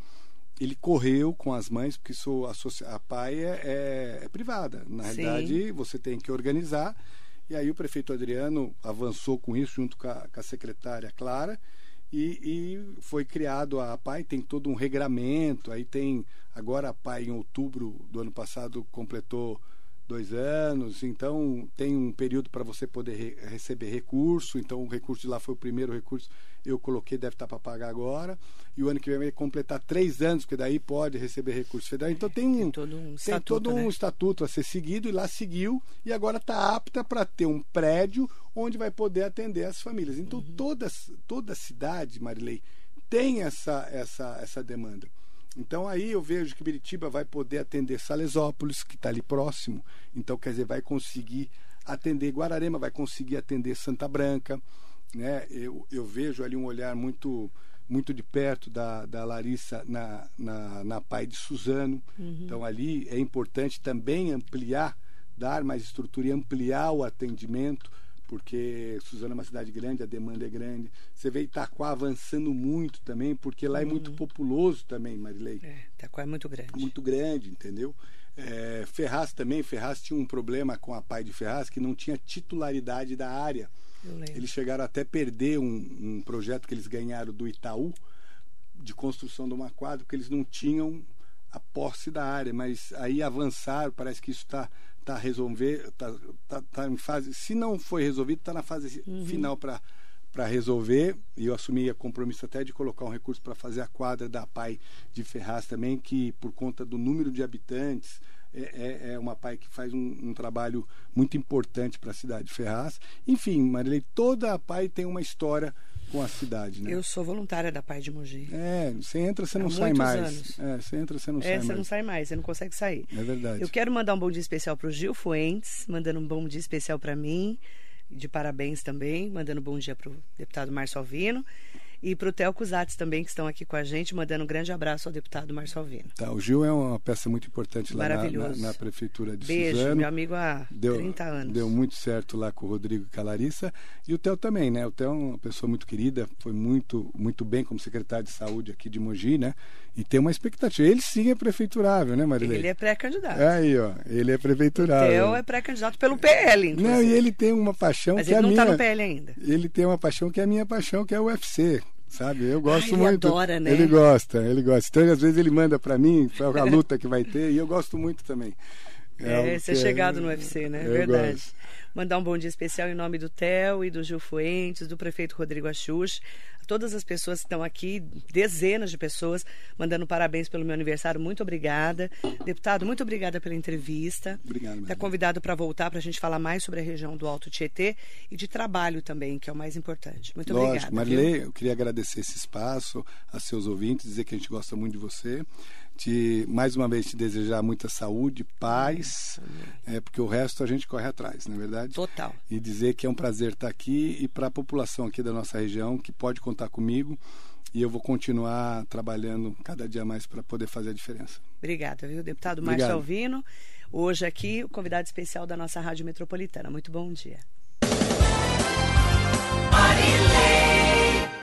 [SPEAKER 2] ele correu com as mães, porque isso, a PAI é, é- é privada. Na
[SPEAKER 1] Sim.
[SPEAKER 2] realidade, você tem que organizar. E aí o prefeito Adriano avançou com isso junto com a, com a secretária Clara e, e foi criado a PAI, tem todo um regramento, aí tem agora a PAI em outubro do ano passado completou dois anos, então tem um período para você poder re- receber recurso, então o recurso de lá foi o primeiro recurso, eu coloquei, deve estar para pagar agora, e o ano que vem vai completar três anos, porque daí pode receber recurso federal. Então tem um,
[SPEAKER 1] Tem todo um estatuto,
[SPEAKER 2] todo um
[SPEAKER 1] né?
[SPEAKER 2] estatuto a ser seguido, e lá seguiu, e agora está apta para ter um prédio onde vai poder atender as famílias. Então
[SPEAKER 1] Uhum.
[SPEAKER 2] toda, toda cidade, Marilei, tem essa, essa, essa demanda. Então aí eu vejo que Biritiba vai poder atender Salesópolis, que está ali próximo. Então, quer dizer, vai conseguir atender Guararema, vai conseguir atender Santa Branca. Né? Eu, eu vejo ali um olhar muito muito de perto da, da Larissa na, na, na pai de Suzano. Uhum. Então ali é importante também ampliar, dar mais estrutura e ampliar o atendimento porque Suzano é uma cidade grande, a demanda é grande. Você vê Itaquá avançando muito também, porque lá é muito uhum. populoso também, Marilei.
[SPEAKER 1] É, Itaquá é muito grande.
[SPEAKER 2] Muito grande, entendeu? É, Ferraz também, Ferraz tinha um problema com a Pai de Ferraz, que não tinha titularidade da área. Eles chegaram até perder um, um projeto que eles ganharam do Itaú, de construção de uma quadra, porque eles não tinham a posse da área, mas aí avançaram, parece que isso está tá resolver, tá, tá, tá, em fase, se não foi resolvido, está na fase uhum. final para para resolver e eu assumi o compromisso até de colocar um recurso para fazer a quadra da PAI de Ferraz também, que por conta do número de habitantes é, é, é uma PAI que faz um, um trabalho muito importante para a cidade de Ferraz. Enfim, Marilei, toda a PAI tem uma história com a cidade, né?
[SPEAKER 1] Eu sou voluntária da Pai de Mogi.
[SPEAKER 2] É, você entra, você não Há sai mais. Anos. É, você entra, você não é, sai mais.
[SPEAKER 1] É, você não sai mais, você não consegue sair.
[SPEAKER 2] É verdade.
[SPEAKER 1] Eu quero mandar um bom dia especial para o Gil Fuentes, mandando um bom dia especial para mim, de parabéns também, mandando um bom dia para o deputado Márcio Alvino e para o Theo Cusatz também, que estão aqui com a gente, mandando um grande abraço ao deputado Marcio Alvino.
[SPEAKER 2] Tá, o Gil é uma peça muito importante lá na, na, na, Prefeitura de
[SPEAKER 1] Beijo,
[SPEAKER 2] Suzano.
[SPEAKER 1] meu amigo há deu, 30 anos.
[SPEAKER 2] Deu muito certo lá com o Rodrigo e com a Larissa. E o Theo também, né? O Theo é uma pessoa muito querida, foi muito, muito bem como secretário de saúde aqui de Mogi, né? E tem uma expectativa. Ele sim é prefeiturável, né, Marilene?
[SPEAKER 1] Ele é pré-candidato.
[SPEAKER 2] Aí, ó, ele é prefeiturável. O
[SPEAKER 1] Theo é pré-candidato pelo PL, inclusive.
[SPEAKER 2] Não, e ele tem uma paixão
[SPEAKER 1] Mas
[SPEAKER 2] que
[SPEAKER 1] é
[SPEAKER 2] a minha...
[SPEAKER 1] Mas ele não está no PL ainda.
[SPEAKER 2] Ele tem uma paixão que é a minha paixão, que é o UFC sabe? Eu gosto
[SPEAKER 1] ele
[SPEAKER 2] muito.
[SPEAKER 1] Adora, né?
[SPEAKER 2] Ele gosta, ele gosta. Então, às vezes ele manda para mim a luta que vai ter e eu gosto muito também.
[SPEAKER 1] É, é ser é chegado no UFC, né? É verdade.
[SPEAKER 2] Gosto.
[SPEAKER 1] Mandar um bom dia especial em nome do Theo e do Gil Fuentes, do prefeito Rodrigo Axux, todas as pessoas que estão aqui, dezenas de pessoas, mandando parabéns pelo meu aniversário. Muito obrigada. Deputado, muito obrigada pela entrevista.
[SPEAKER 2] Obrigado.
[SPEAKER 1] Está convidado para voltar para a gente falar mais sobre a região do Alto Tietê e de trabalho também, que é o mais importante. Muito
[SPEAKER 2] Lógico,
[SPEAKER 1] obrigada.
[SPEAKER 2] Marilei, eu queria agradecer esse espaço a seus ouvintes, dizer que a gente gosta muito de você te mais uma vez te desejar muita saúde, paz, é, porque o resto a gente corre atrás, não é verdade?
[SPEAKER 1] Total.
[SPEAKER 2] E dizer que é um prazer estar aqui e para a população aqui da nossa região que pode contar comigo e eu vou continuar trabalhando cada dia mais para poder fazer a diferença.
[SPEAKER 1] Obrigada, viu, deputado Márcio Alvino. Hoje aqui, o convidado especial da nossa Rádio Metropolitana. Muito bom dia. Marilê.